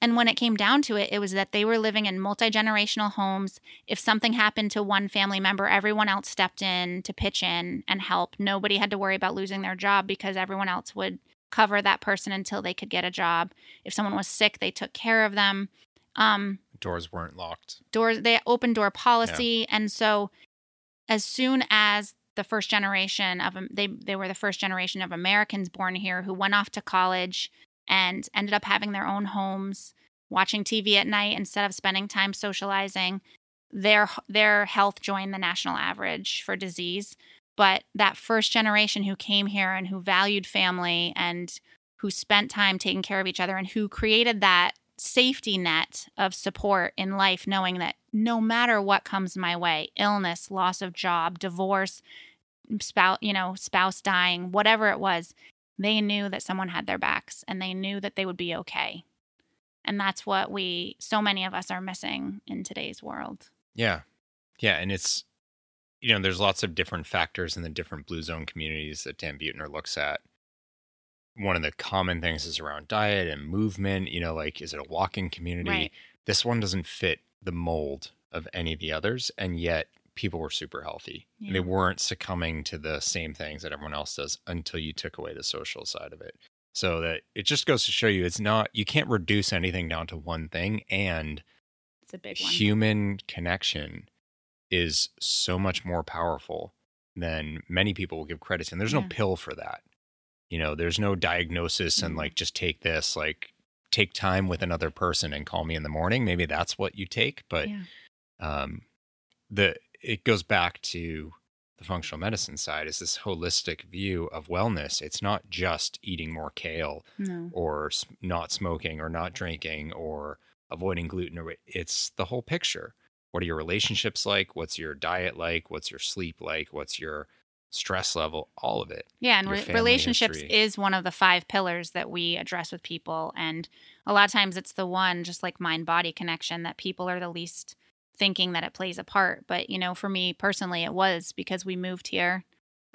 Speaker 1: and when it came down to it, it was that they were living in multi generational homes. If something happened to one family member, everyone else stepped in to pitch in and help. Nobody had to worry about losing their job because everyone else would cover that person until they could get a job. If someone was sick, they took care of them. Um,
Speaker 2: Doors weren't locked.
Speaker 1: doors they open door policy and so as soon as the first generation of they they were the first generation of Americans born here who went off to college and ended up having their own homes watching TV at night instead of spending time socializing. Their their health joined the national average for disease but that first generation who came here and who valued family and who spent time taking care of each other and who created that safety net of support in life, knowing that no matter what comes my way illness, loss of job, divorce, spouse, you know, spouse dying, whatever it was they knew that someone had their backs and they knew that they would be okay. And that's what we, so many of us are missing in today's world.
Speaker 2: Yeah. Yeah. And it's, you know, there's lots of different factors in the different blue zone communities that Dan Buettner looks at. One of the common things is around diet and movement. You know, like, is it a walking community?
Speaker 1: Right.
Speaker 2: This one doesn't fit the mold of any of the others. And yet people were super healthy. And they weren't succumbing to the same things that everyone else does until you took away the social side of it. So that it just goes to show you it's not, you can't reduce anything down to one thing. And
Speaker 1: It's a big one.
Speaker 2: human connection is so much more powerful than many people will give credit to. And there's no pill for that. You know, there's no diagnosis and
Speaker 1: Mhm.
Speaker 2: like just take this, like take time with another person and call me in the morning. Maybe that's what you take, but
Speaker 1: yeah.
Speaker 2: um the it goes back to the functional medicine side is this holistic view of wellness. It's not just eating more kale
Speaker 1: No.
Speaker 2: or not smoking or not drinking or avoiding gluten or it's the whole picture what are your relationships like what's your diet like what's your sleep like what's your stress level all of it
Speaker 1: Yeah, and re- relationships
Speaker 2: history.
Speaker 1: is one of the five pillars that we address with people. And a lot of times it's the one, just like mind body connection, that people are the least thinking that it plays a part. But, you know, for me personally, it was because we moved here.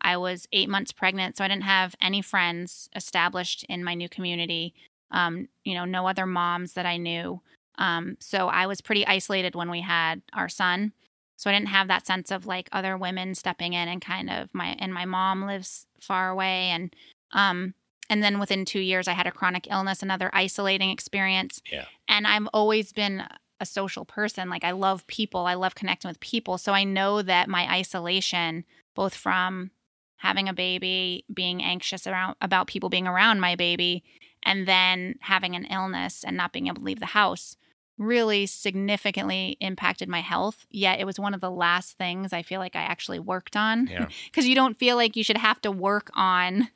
Speaker 1: I was eight months pregnant, so I didn't have any friends established in my new community. Um, you know, no other moms that I knew. Um, so I was pretty isolated when we had our son. So I didn't have that sense of like other women stepping in and kind of my and my mom lives far away and um and then within 2 years I had a chronic illness, another isolating experience.
Speaker 2: Yeah.
Speaker 1: And I've always been a social person. Like I love people. I love connecting with people. So I know that my isolation both from having a baby, being anxious around about people being around my baby, and then having an illness and not being able to leave the house really significantly impacted my health. Yet it was one of the last things I feel like I actually worked on.
Speaker 2: Yeah.
Speaker 1: Because you don't feel like you should have to work on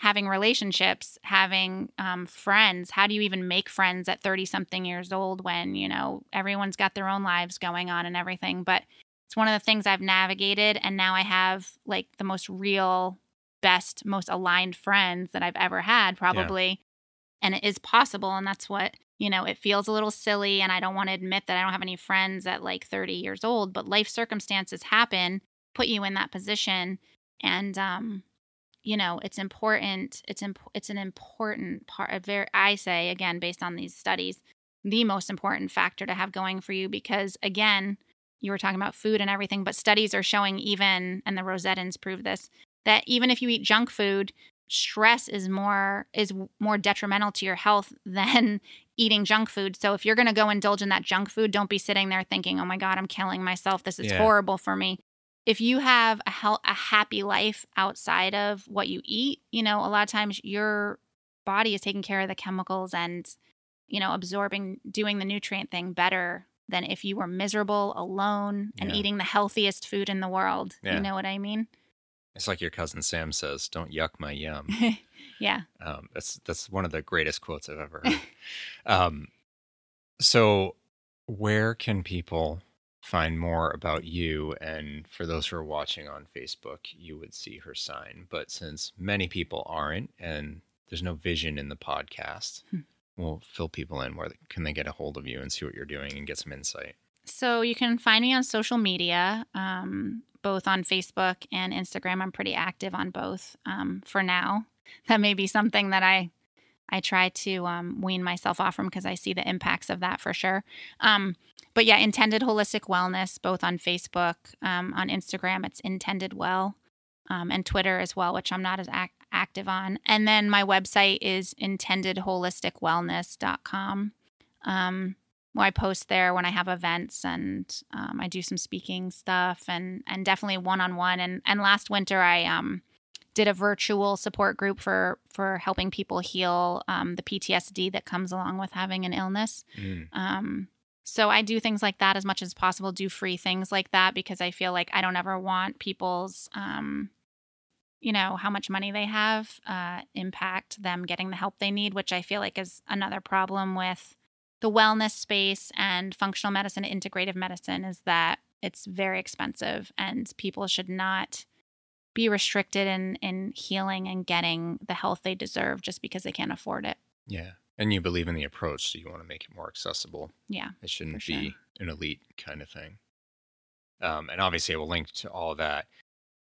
Speaker 1: having relationships, having um, friends. How do you even make friends at 30 something years old when, you know, everyone's got their own lives going on and everything? But it's one of the things I've navigated. And now I have like the most real, best, most aligned friends that I've ever had, probably. And it is possible. And that's what, you know, it feels a little silly. And I don't want to admit that I don't have any friends at like 30 years old, but life circumstances happen, put you in that position. And, um, you know, it's important. It's imp- it's an important part of very, I say again, based on these studies, the most important factor to have going for you because again, you were talking about food and everything, but studies are showing even, and the Rosettans prove this, that even if you eat junk food, stress is more is more detrimental to your health than eating junk food. So if you're going to go indulge in that junk food, don't be sitting there thinking, "Oh my god, I'm killing myself. This is
Speaker 2: Yeah.
Speaker 1: horrible for me." If you have a hel- a happy life outside of what you eat, you know, a lot of times your body is taking care of the chemicals and you know, absorbing doing the nutrient thing better than if you were miserable, alone, and
Speaker 2: Yeah.
Speaker 1: eating the healthiest food in the world.
Speaker 2: Yeah.
Speaker 1: You know what I mean?
Speaker 2: it's like your cousin sam says don't yuck my yum
Speaker 1: yeah.
Speaker 2: um, that's that's one of the greatest quotes i've ever heard um, so where can people find more about you? And for those who are watching on Facebook, you would see her sign. But since many people aren't, and there's no vision in the podcast,
Speaker 1: Hmm.
Speaker 2: we'll fill people in. Where can they get a hold of you and see what you're doing and get some insight?
Speaker 1: So you can find me on social media, um, both on Facebook and Instagram. I'm pretty active on both um, for now. That may be something that I I try to um, wean myself off from because I see the impacts of that for sure. Um, but yeah, intended holistic wellness, both on Facebook, um, on Instagram, it's intended well, um, and Twitter as well, which I'm not as ac- active on. And then my website is intendedholisticwellness.com. Um, well, I post there when I have events and um, I do some speaking stuff and and definitely one on one. And and last winter I um did a virtual support group for for helping people heal um, the PTSD that comes along with having an illness.
Speaker 2: Mm.
Speaker 1: Um, so I do things like that as much as possible. Do free things like that because I feel like I don't ever want people's um, you know how much money they have uh, impact them getting the help they need, which I feel like is another problem with the wellness space and functional medicine, integrative medicine, is that it's very expensive and people should not be restricted in in healing and getting the health they deserve just because they can't afford it.
Speaker 2: Yeah. And you believe in the approach, so you want to make it more accessible.
Speaker 1: Yeah.
Speaker 2: It shouldn't
Speaker 1: For
Speaker 2: be an elite kind of thing. Um, and obviously, I will link to all that.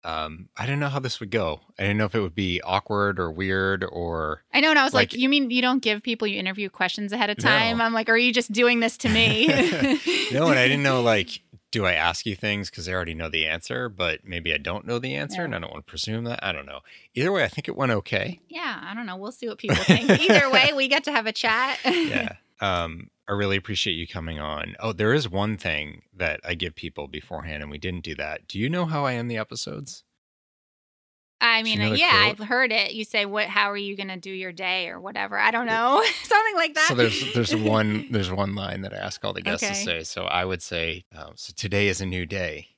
Speaker 2: Um, I didn't know how this would go. I didn't know if it would be awkward or weird or
Speaker 1: I know, and I was like,
Speaker 2: Like-
Speaker 1: "You mean you don't give people you interview questions ahead of
Speaker 2: No.
Speaker 1: time?" I'm like, "Are you just doing this to me?"
Speaker 2: no. And I didn't know like, do I ask you things because I already know the answer, but maybe I don't know the answer,
Speaker 1: Yeah.
Speaker 2: and I don't want to presume that. I don't know. Either way, I think it went okay.
Speaker 1: yeah, I don't know. We'll see what people think. Either way, we get to have a chat.
Speaker 2: yeah. Um, I really appreciate you coming on. Oh, there is one thing that I give people beforehand, and we didn't do that. Do you know how I end the episodes?
Speaker 1: I mean,
Speaker 2: know
Speaker 1: yeah,
Speaker 2: quote?
Speaker 1: I've heard it. You say, "What? How are you going to do your day?" or whatever. I don't know, something like that.
Speaker 2: So there's there's one there's one line that I ask all the guests to say. So I would say, um, so today is a new day.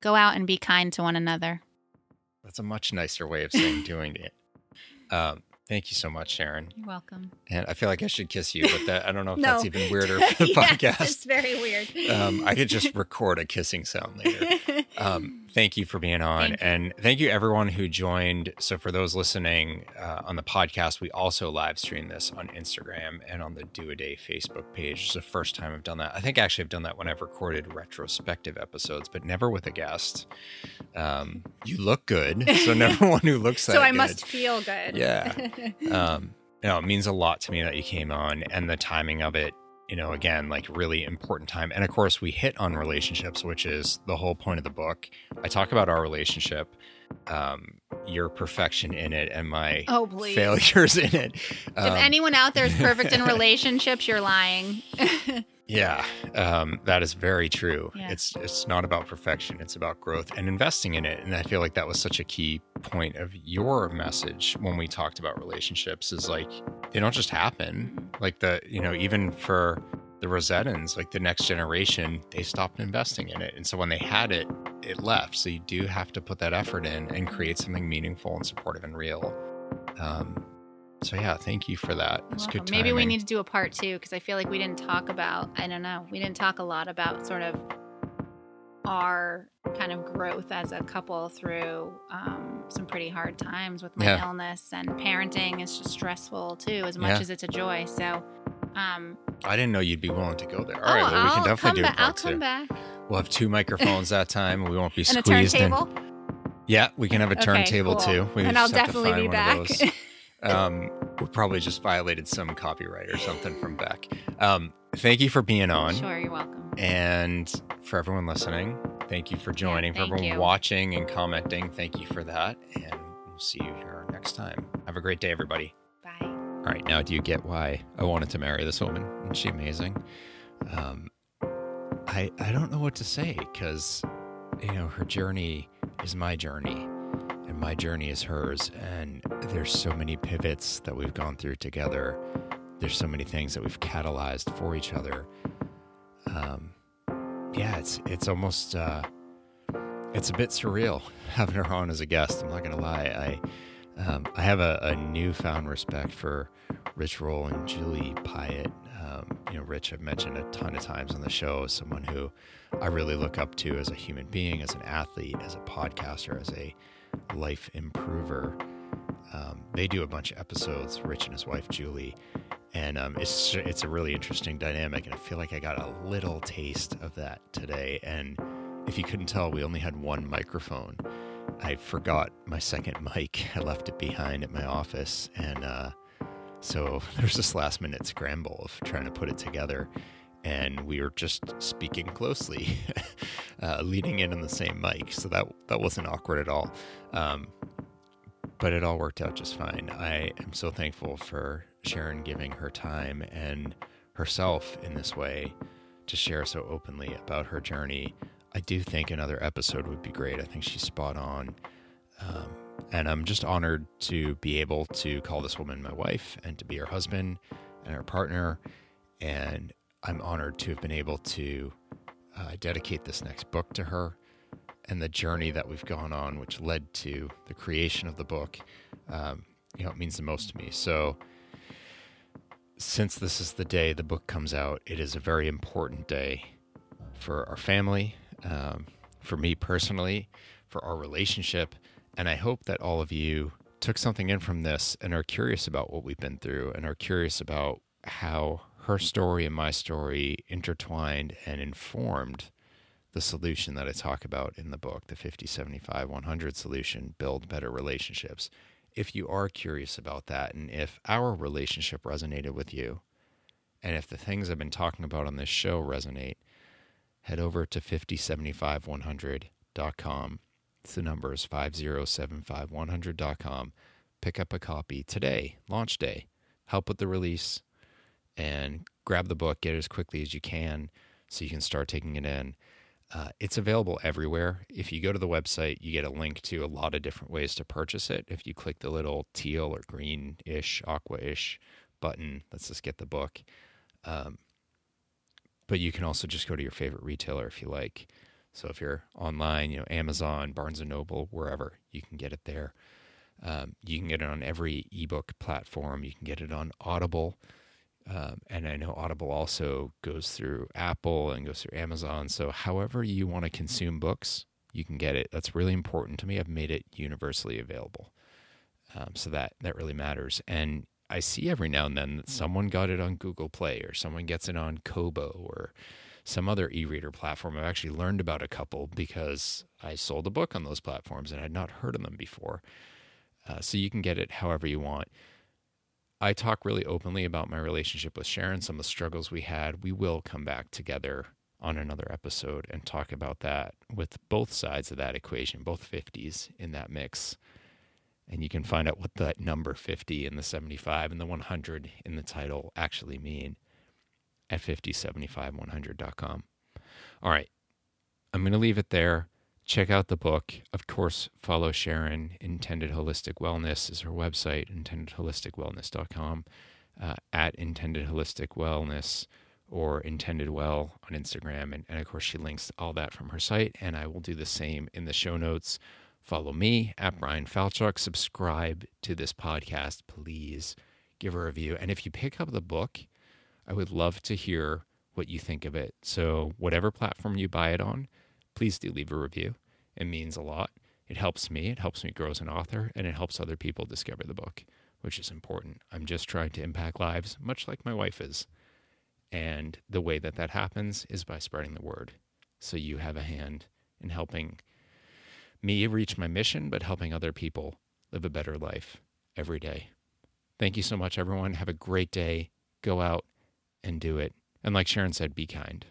Speaker 1: Go out and be kind to one another.
Speaker 2: That's a much nicer way of saying doing it. Um, thank you so much, Sharon.
Speaker 1: You're welcome.
Speaker 2: And I feel like I should kiss you, but that I don't know if
Speaker 1: No.
Speaker 2: that's even weirder for the
Speaker 1: Yes,
Speaker 2: podcast.
Speaker 1: It's very weird.
Speaker 2: Um, I could just record a kissing sound later. Um, thank you for being on.
Speaker 1: Thank.
Speaker 2: And thank you, everyone who joined. So, for those listening uh, on the podcast, we also live stream this on Instagram and on the Do a Day Facebook page. It's the first time I've done that. I think actually I've done that when I've recorded retrospective episodes, but never with a guest. Um, you look good. So, never one who looks that
Speaker 1: so I
Speaker 2: good.
Speaker 1: must feel good.
Speaker 2: Yeah. um, you know, it means a lot to me that you came on and the timing of it, you know, again, like really important time. And of course, we hit on relationships, which is the whole point of the book. I talk about our relationship, um, your perfection in it, and my
Speaker 1: oh please.
Speaker 2: failures in it.
Speaker 1: if
Speaker 2: Um,
Speaker 1: anyone out there is perfect in relationships, you're lying.
Speaker 2: Yeah, um, that is very true.
Speaker 1: Yeah.
Speaker 2: It's it's not about perfection; it's about growth and investing in it. And I feel like that was such a key point of your message when we talked about relationships. Is like they don't just happen. Like the you know even for the Rosettans, like the next generation, they stopped investing in it, and so when they had it, it left. So you do have to put that effort in and create something meaningful and supportive and real. Um, so yeah, thank you for that. It's good.
Speaker 1: Maybe we need to do a part two because I feel like we didn't talk about, I don't know, we didn't talk a lot about sort of our kind of growth as a couple through um, some pretty hard times with my
Speaker 2: Yeah.
Speaker 1: illness and parenting is just stressful too, as much
Speaker 2: Yeah.
Speaker 1: as it's a joy. So, um,
Speaker 2: I didn't know you'd be willing to go there. All
Speaker 1: oh,
Speaker 2: right, well, we can definitely do
Speaker 1: ba- I'll come
Speaker 2: two.
Speaker 1: back.
Speaker 2: We'll have two microphones that time. We won't be
Speaker 1: And
Speaker 2: squeezed in. Yeah, we can have a
Speaker 1: Okay,
Speaker 2: turntable
Speaker 1: cool.
Speaker 2: too. We
Speaker 1: and I'll
Speaker 2: have to
Speaker 1: definitely
Speaker 2: find
Speaker 1: be back.
Speaker 2: Um, we probably just violated some copyright or something from Beck. Um, thank you for being on,
Speaker 1: sure, you're welcome.
Speaker 2: and for everyone listening, thank you for joining. for
Speaker 1: thank
Speaker 2: everyone
Speaker 1: you.
Speaker 2: watching and commenting, thank you for that. And we'll see you here next time. Have a great day, everybody.
Speaker 1: Bye.
Speaker 2: All right, now do you get why I wanted to marry this woman? Isn't she amazing? Um, I I don't know what to say because you know her journey is my journey, and my journey is hers. And there's so many pivots that we've gone through together. There's so many things that we've catalyzed for each other. Um, yeah, it's it's almost uh, it's a bit surreal having her on as a guest. I'm not gonna lie. I um, I have a, a newfound respect for Rich Roll and Julie Piatt um, you know, Rich, I've mentioned a ton of times on the show, as someone who I really look up to as a human being, as an athlete, as a podcaster, as a life improver. Um, they do a bunch of episodes, Rich and his wife Julie, and um, it's it's a really interesting dynamic. And I feel like I got a little taste of that today. And if you couldn't tell, we only had one microphone. I forgot my second mic. I left it behind at my office, and uh, so there's this last minute scramble of trying to put it together. And we were just speaking closely, uh, leading in on the same mic. So that that wasn't awkward at all. Um, but it all worked out just fine. I am so thankful for Sharon giving her time and herself in this way to share so openly about her journey. I do think another episode would be great. I think she's spot on. Um, and I'm just honored to be able to call this woman my wife and to be her husband and her partner. And I'm honored to have been able to uh, dedicate this next book to her and the journey that we've gone on, which led to the creation of the book. Um, you know, it means the most to me. So, since this is the day the book comes out, it is a very important day for our family, um, for me personally, for our relationship. And I hope that all of you took something in from this and are curious about what we've been through and are curious about how her story and my story intertwined and informed the solution that I talk about in the book, the 50, 75, 100 solution, build better relationships if you are curious about that and if our relationship resonated with you, and if the things I've been talking about on this show resonate, head over to 5075100.com. It's the number is 5075100.com. Pick up a copy today, launch day. Help with the release and grab the book, get it as quickly as you can so you can start taking it in. Uh, it's available everywhere. If you go to the website, you get a link to a lot of different ways to purchase it. If you click the little teal or green ish, aqua ish button, let's just get the book. Um, but you can also just go to your favorite retailer if you like. So if you're online, you know, Amazon, Barnes and Noble, wherever, you can get it there. Um, you can get it on every ebook platform. You can get it on Audible. Um, and I know Audible also goes through Apple and goes through Amazon. So, however you want to consume books, you can get it. That's really important to me. I've made it universally available. Um, so, that, that really matters. And I see every now and then that someone got it on Google Play or someone gets it on Kobo or some other e reader platform. I've actually learned about a couple because I sold a book on those platforms and I'd not heard of them before. Uh, so, you can get it however you want. I talk really openly about my relationship with Sharon, some of the struggles we had. We will come back together on another episode and talk about that with both sides of that equation, both 50s in that mix. And you can find out what that number 50 and the 75 and the 100 in the title actually mean at 5075100.com. All right. I'm going to leave it there check out the book. Of course, follow Sharon. Intended Holistic Wellness is her website, intendedholisticwellness.com, uh, at Intended Holistic Wellness or Intended Well on Instagram. And, and of course, she links all that from her site. And I will do the same in the show notes. Follow me at Brian Falchuk. Subscribe to this podcast, please. Give a review. And if you pick up the book, I would love to hear what you think of it. So, whatever platform you buy it on, please do leave a review. It means a lot. It helps me, it helps me grow as an author, and it helps other people discover the book, which is important. I'm just trying to impact lives, much like my wife is. And the way that that happens is by spreading the word. So you have a hand in helping me reach my mission, but helping other people live a better life every day. Thank you so much, everyone. Have a great day. Go out and do it. And like Sharon said, be kind.